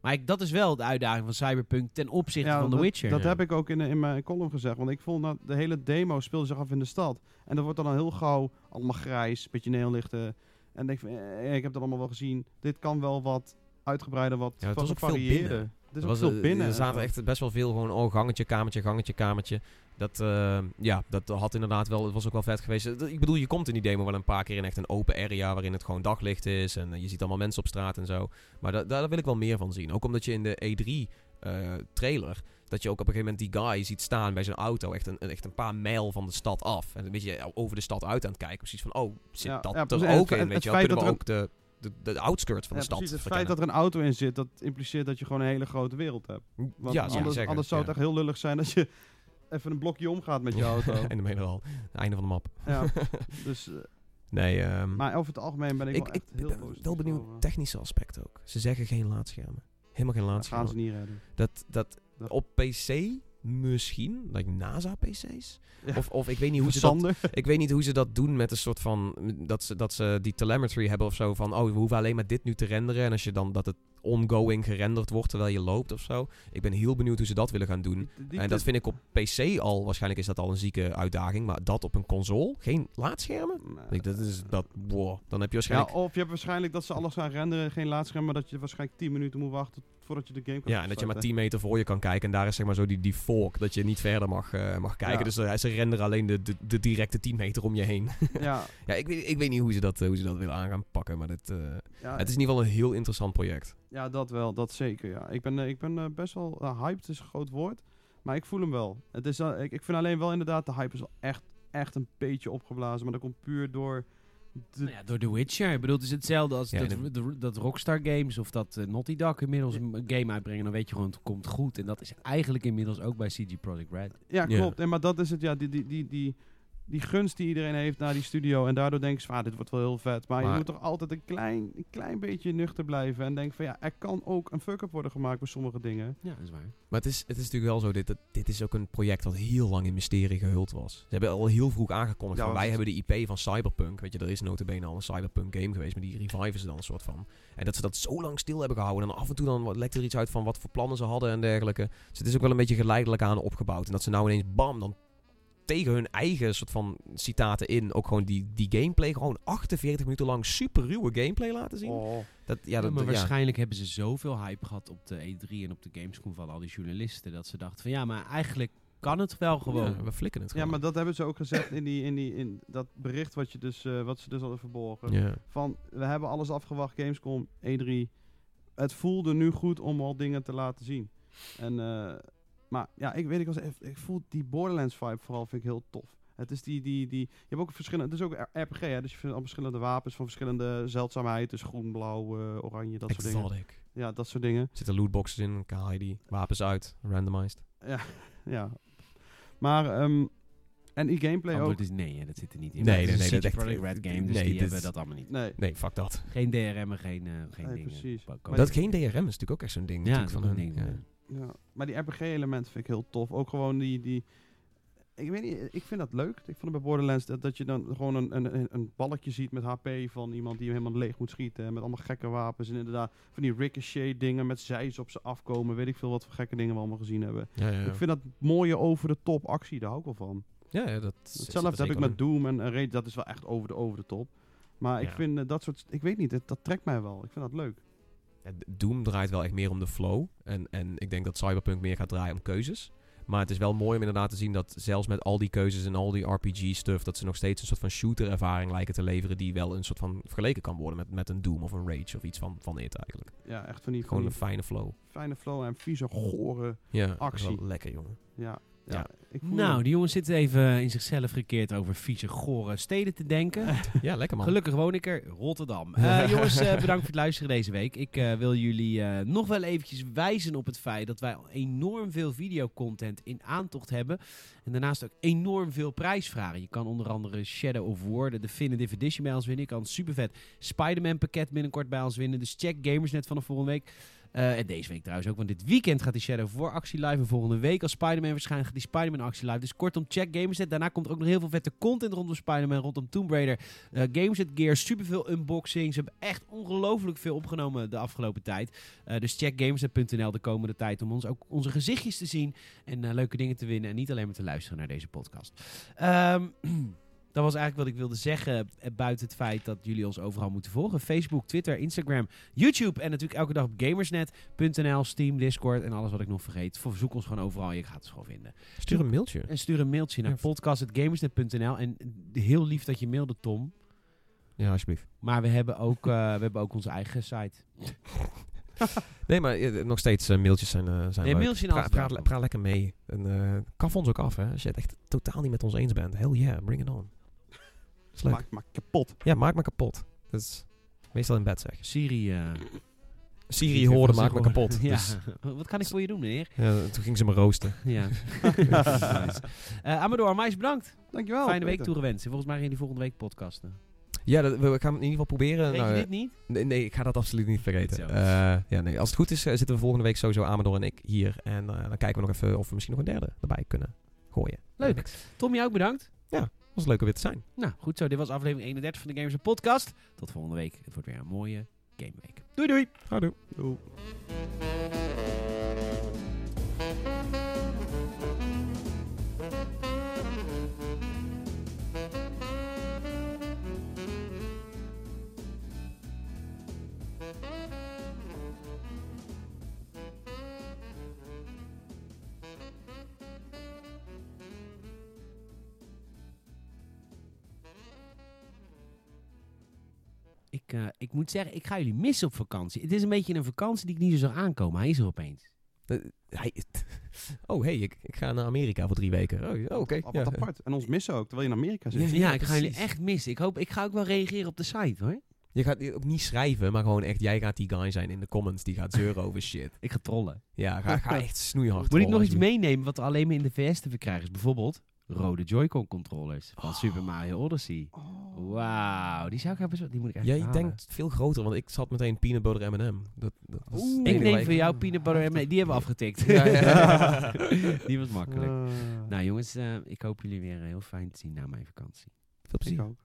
Speaker 1: Maar ik, dat is wel de uitdaging van Cyberpunk ten opzichte
Speaker 3: Ja,
Speaker 1: van The
Speaker 3: dat,
Speaker 1: Witcher.
Speaker 3: Dat heb ik ook in, in mijn column gezegd. Want ik vond dat de hele demo speelde zich af in de stad. En dat wordt dan al heel gauw allemaal grijs, beetje neonlichten. En denk ik, eh, ik heb dat allemaal wel gezien. Dit kan wel wat uitgebreider, wat,
Speaker 2: Ja, het was ook veel
Speaker 3: variëren.
Speaker 2: binnen.
Speaker 3: Het is
Speaker 2: Er
Speaker 3: ook
Speaker 2: was,
Speaker 3: veel
Speaker 2: eh,
Speaker 3: binnen.
Speaker 2: Er
Speaker 3: en
Speaker 2: zaten echt best wel veel gewoon, oh, gangetje, kamertje, gangetje, kamertje. Dat, eh, ja, dat had inderdaad wel, het was ook wel vet geweest. Eh, Ik bedoel, je komt in die demo wel een paar keer in echt een open area waarin het gewoon daglicht is. En je ziet allemaal mensen op straat en zo. Maar da- daar wil ik wel meer van zien. Ook omdat je in de E3 eh, trailer, dat je ook op een gegeven moment die guy ziet staan bij zijn auto. Echt een, echt een paar mijl van de stad af. En een beetje over de stad uit aan het kijken. Precies van, oh, zit
Speaker 3: Ja,
Speaker 2: dat
Speaker 3: ja,
Speaker 2: er ook in?
Speaker 3: het
Speaker 2: Weet je wel, kunnen we ook de, de, de outskirts van
Speaker 3: Ja,
Speaker 2: de stad
Speaker 3: precies. Het
Speaker 2: verkennen.
Speaker 3: feit dat er een auto in zit, dat impliceert dat je gewoon een hele grote wereld hebt. Want
Speaker 2: ja,
Speaker 3: anders, anders zou het echt heel lullig zijn dat je even een blokje omgaat met je auto.
Speaker 2: en dan ben je er al. Einde van de map.
Speaker 3: ja, dus, eh,
Speaker 2: Nee, ehm,
Speaker 3: maar over het algemeen ben ik,
Speaker 2: ik,
Speaker 3: wel
Speaker 2: ik
Speaker 3: echt heel
Speaker 2: ben
Speaker 3: positief
Speaker 2: wel benieuwd.
Speaker 3: over.
Speaker 2: Technische aspect ook. Ze zeggen geen laadschermen. Helemaal geen
Speaker 3: Dat
Speaker 2: laadschermen.
Speaker 3: gaan ze niet redden.
Speaker 2: Dat, dat
Speaker 3: Dat-
Speaker 2: op PC misschien, like NASA PC's.
Speaker 3: Ja.
Speaker 2: Of, of ik weet niet hoe ze dat. Ik weet niet hoe ze dat doen met een soort van dat ze, dat ze die telemetry hebben of zo van oh we hoeven alleen maar dit nu te renderen en als je dan dat het ongoing gerenderd wordt terwijl je loopt of zo. Ik ben heel benieuwd hoe ze dat willen gaan doen.
Speaker 3: Die- die-
Speaker 2: En dat vind ik op PC al, waarschijnlijk is dat al een zieke uitdaging. Maar dat op een console, geen laadschermen?
Speaker 3: Nee.
Speaker 2: Ik, dat is, dat, wow, dan heb je
Speaker 3: Ja,
Speaker 2: waarschijnlijk...
Speaker 3: of je hebt waarschijnlijk dat ze alles gaan renderen, geen laadscherm, maar dat je waarschijnlijk 10 minuten moet wachten voordat je de game kan
Speaker 2: Ja, en dat je maar
Speaker 3: starten.
Speaker 2: 10 meter voor je kan kijken. En daar is zeg maar zo die, die fork, dat je niet verder mag, eh, mag kijken.
Speaker 3: Ja.
Speaker 2: Dus eh, ze renderen alleen de, de, de directe 10 meter om je heen.
Speaker 3: Ja,
Speaker 2: ja, ik weet, ik weet niet hoe ze dat, eh, hoe ze dat willen aan gaan pakken. Maar dit,
Speaker 3: ja,
Speaker 2: het is in ieder geval een heel interessant project.
Speaker 3: ja, dat wel, dat zeker. Ja. Ik ben, ik ben best wel hyped, is een groot woord, maar ik voel hem wel. Het is, ik, ik vind alleen wel inderdaad, de hype is wel echt, echt een beetje opgeblazen, maar dat komt puur door... De,
Speaker 1: Nou ja, door The Witcher. Ik bedoel, het is hetzelfde als
Speaker 2: Ja,
Speaker 1: dat, de- dat Rockstar Games of dat eh, Naughty Dog inmiddels een game uitbrengen. Dan weet je gewoon, het komt goed. En dat is eigenlijk inmiddels ook bij CG Projekt Red.
Speaker 3: Ja,
Speaker 2: Ja.
Speaker 3: klopt. En maar dat is het, ja, die, die, die, die, die gunst die iedereen heeft naar die studio. En daardoor denk je, van, ah, dit wordt wel heel vet. Maar, je moet toch altijd een klein, een klein beetje nuchter blijven. En denk van, ja, er kan ook een fuck-up worden gemaakt bij sommige dingen.
Speaker 1: Ja, dat is waar.
Speaker 2: Maar het is, het is natuurlijk wel zo, dit, dit- is ook een project wat heel lang in mysterie gehuld was. Ze hebben al heel vroeg aangekondigd
Speaker 3: Ja,
Speaker 2: van wij hebben de IP van Cyberpunk. Weet je, er is notabene al een Cyberpunk game geweest, maar die reviven ze dan een soort van. En dat ze dat zo lang stil hebben gehouden. En af en toe dan lekt er iets uit van wat voor plannen ze hadden en dergelijke. Dus het is ook wel een beetje geleidelijk aan opgebouwd. En dat ze nou ineens bam, dan tegen hun eigen soort van citaten in ook gewoon die, die gameplay, gewoon 48 minuten lang super ruwe gameplay laten zien.
Speaker 3: Oh.
Speaker 2: Dat, ja,
Speaker 1: Ja,
Speaker 2: dat,
Speaker 1: maar
Speaker 2: ja.
Speaker 1: waarschijnlijk hebben ze zoveel hype gehad op de E3 en op de Gamescom van al die journalisten. Dat ze dachten van ja, maar eigenlijk kan het wel gewoon.
Speaker 2: Ja, we flikken het
Speaker 3: Ja,
Speaker 2: gewoon.
Speaker 3: maar dat hebben ze ook gezegd in, die, in, die, in dat bericht wat, je dus, eh, wat ze dus hadden verborgen.
Speaker 2: Ja.
Speaker 3: Van, we hebben alles afgewacht, Gamescom, E3. Het voelde nu goed om al dingen te laten zien. En, eh, maar ja, ik weet ik, was even, ik voel die Borderlands vibe vooral vind ik heel tof. Het is die, die, die, je hebt ook verschillende, het is ook een RPG, hè, dus je vindt al verschillende wapens van verschillende zeldzaamheid, dus groen, blauw, eh, oranje, dat soort dingen. Ja, dat soort dingen.
Speaker 2: Er zitten lootboxes in, dan haal je die wapens uit, randomized.
Speaker 3: Ja. Maar, ehm, en die gameplay ook.
Speaker 1: Is nee, hè, dat zit er niet in.
Speaker 2: Nee, nee,
Speaker 1: is
Speaker 2: nee,
Speaker 1: een
Speaker 2: dat echt-
Speaker 1: Projekt Red game, dus
Speaker 2: nee,
Speaker 1: die
Speaker 2: dit
Speaker 1: hebben
Speaker 2: is-
Speaker 1: dat allemaal niet.
Speaker 3: Nee.
Speaker 2: Nee, fuck dat.
Speaker 1: Geen DRM en geen, eh, geen
Speaker 3: Nee,
Speaker 1: dingen.
Speaker 3: precies.
Speaker 2: Dat geen DRM is natuurlijk ook echt zo'n ding.
Speaker 1: Ja,
Speaker 2: natuurlijk
Speaker 1: dat is
Speaker 2: van
Speaker 1: een ding.
Speaker 2: Ja.
Speaker 3: Maar die RPG-elementen vind ik heel tof. Ook gewoon die, die... Ik weet niet, ik vind dat leuk. Ik vond het bij Borderlands dat, dat je dan gewoon een, een, een- balletje ziet met HP van iemand die helemaal leeg moet schieten. En met allemaal gekke wapens. En inderdaad van die ricochet dingen met zijs op ze afkomen. Weet ik veel wat voor gekke dingen we allemaal gezien hebben.
Speaker 2: Ja, ja, ja.
Speaker 3: Ik vind dat mooie over de top actie, daar hou ik wel van.
Speaker 2: ja, ja, dat
Speaker 3: Hetzelfde heb ik met. Doom en, en Raid, dat is wel echt over de, over de top. Maar ik vind eh, dat soort, ik weet niet, dat, dat trekt mij wel. Ik vind dat leuk.
Speaker 2: Doom draait wel echt meer om de flow. En, en ik denk dat Cyberpunk meer gaat draaien om keuzes. Maar het is wel mooi om inderdaad te zien dat zelfs met al die keuzes en al die RPG-stuff... dat ze nog steeds een soort van shooter-ervaring lijken te leveren... die wel een soort van vergeleken kan worden met, met een Doom of een Rage of iets van, van it eigenlijk.
Speaker 3: Ja, echt van die, van
Speaker 2: Gewoon een fijne flow.
Speaker 3: fijne flow en vieze, gore.
Speaker 2: Ja,
Speaker 3: Actie.
Speaker 2: lekker, jongen.
Speaker 3: Ja, ja.
Speaker 2: Ja.
Speaker 3: Ik voel
Speaker 1: Nou, die jongens zitten even in zichzelf gekeerd over vieze, gore steden te denken.
Speaker 2: Ja, lekker man.
Speaker 1: Gelukkig woon ik er, Rotterdam. Eh, jongens, eh, bedankt voor het luisteren deze week. Ik eh, wil jullie eh, nog wel eventjes wijzen op het feit dat wij enorm veel videocontent in aantocht hebben. En daarnaast ook enorm veel prijsvragen. Je kan onder andere Shadow of War, de Definitive Edition bij ons winnen. Je kan een supervet Spider-Man pakket binnenkort bij ons winnen. Dus check Gamersnet vanaf volgende week. Eh, en deze week trouwens ook, want dit weekend gaat die Shadow War actie live. En volgende week als Spider-Man waarschijnlijk gaat die Spider-Man actie live. Dus kortom, check Gamersnet. Daarna komt er ook nog heel veel vette content rondom Spider-Man, rondom Tomb Raider. Uh, Gameset Gear, superveel unboxings. Ze hebben echt ongelooflijk veel opgenomen de afgelopen tijd. Uh, dus check gameset.nl de komende tijd om ons ook onze gezichtjes te zien en uh, leuke dingen te winnen. En niet alleen maar te luisteren naar deze podcast. Um, dat was eigenlijk wat ik wilde zeggen. eh, Buiten het feit dat jullie ons overal moeten volgen: Facebook, Twitter, Instagram, YouTube. En natuurlijk elke dag op gamersnet.nl, Steam, Discord en alles wat ik nog vergeet. Zoek ons gewoon overal. Je gaat het gewoon vinden.
Speaker 2: Stuur een mailtje.
Speaker 1: En stuur een mailtje naar
Speaker 2: Ja.
Speaker 1: podcast.gamersnet.nl. En heel lief dat je mailde, Tom.
Speaker 2: Ja, alsjeblieft.
Speaker 1: Maar we hebben ook, uh, we hebben ook onze eigen site.
Speaker 2: nee, maar uh, nog steeds uh, mailtjes zijn, zijn
Speaker 1: nee. Mailtjes
Speaker 2: praat lekker mee. En kaf ons ook af, hè. Als je het echt totaal niet met ons eens bent. Hell yeah, bring it on.
Speaker 3: Is leuk. Maak, maak kapot.
Speaker 2: Ja, maak me kapot. Dat is meestal in bed zeg.
Speaker 1: Siri...
Speaker 2: Siri hoorde maak me kapot.
Speaker 1: Ja.
Speaker 2: Dus,
Speaker 1: Wat kan ik voor je doen, meneer?
Speaker 2: ja, toen ging ze me roosten.
Speaker 1: Ja. nice. Amador, Meis, bedankt.
Speaker 3: Dankjewel.
Speaker 1: Fijne week toegewenst. Volgens mij gaan jullie volgende week podcasten.
Speaker 2: Ja, dat, we gaan het in ieder geval proberen.
Speaker 1: Weet
Speaker 2: nou,
Speaker 1: je dit niet?
Speaker 2: Nee, nee, ik ga dat absoluut niet vergeten. Uh, ja, nee, als het goed is, uh, zitten we volgende week sowieso Amador en ik hier. En uh, dan kijken we nog even of we misschien nog een derde erbij kunnen gooien.
Speaker 1: Leuk. Tom, jou ook bedankt.
Speaker 2: Ja, was leuk om weer te zijn.
Speaker 1: Nou, goed zo. Dit was aflevering 31 van de Gamers Podcast. Tot volgende week. Het wordt weer een mooie Gameweek. Doei doei!
Speaker 2: Houdoe.
Speaker 3: Doei.
Speaker 1: Ik, eh, ik moet zeggen, ik ga jullie missen op vakantie. Het is een beetje een vakantie die ik niet zo zag aankomen. Hij is er opeens.
Speaker 2: Eh, hij- oh, hey, ik, ik ga naar Amerika voor drie weken. Oh, ja, oké.
Speaker 3: Wat
Speaker 2: ja.
Speaker 3: apart. En ons missen ook, terwijl je in Amerika zit.
Speaker 1: Ja,
Speaker 2: Ja,
Speaker 1: ik ga jullie echt missen. Ik, hoop, ik ga ook wel reageren op de site hoor.
Speaker 2: Je gaat ook niet schrijven, maar gewoon echt, jij gaat die guy zijn in de comments die gaat zeuren over shit.
Speaker 1: Ik ga trollen.
Speaker 2: Ja, ga, ga echt snoeihard
Speaker 1: Moet ik nog iets meenemen wat er alleen maar in de VS te verkrijgen is? Bijvoorbeeld rode Joy-Con controllers van Super Mario Odyssey.
Speaker 3: Oh.
Speaker 1: Wauw, die zou ik hebben. Die moet ik echt
Speaker 2: Jij
Speaker 1: halen.
Speaker 2: denkt veel groter, want ik zat meteen peanut butter M&M. Dat, dat
Speaker 3: Oeh.
Speaker 1: Ik neem
Speaker 2: waar
Speaker 1: voor jou peanut butter M&M. Die hebben we afgetikt.
Speaker 2: Ja, ja, ja.
Speaker 1: die was makkelijk.
Speaker 3: Eh,
Speaker 1: Nou jongens, eh, ik hoop jullie weer eh, heel fijn te zien na mijn vakantie.
Speaker 2: Veel plezier.
Speaker 3: ik ook.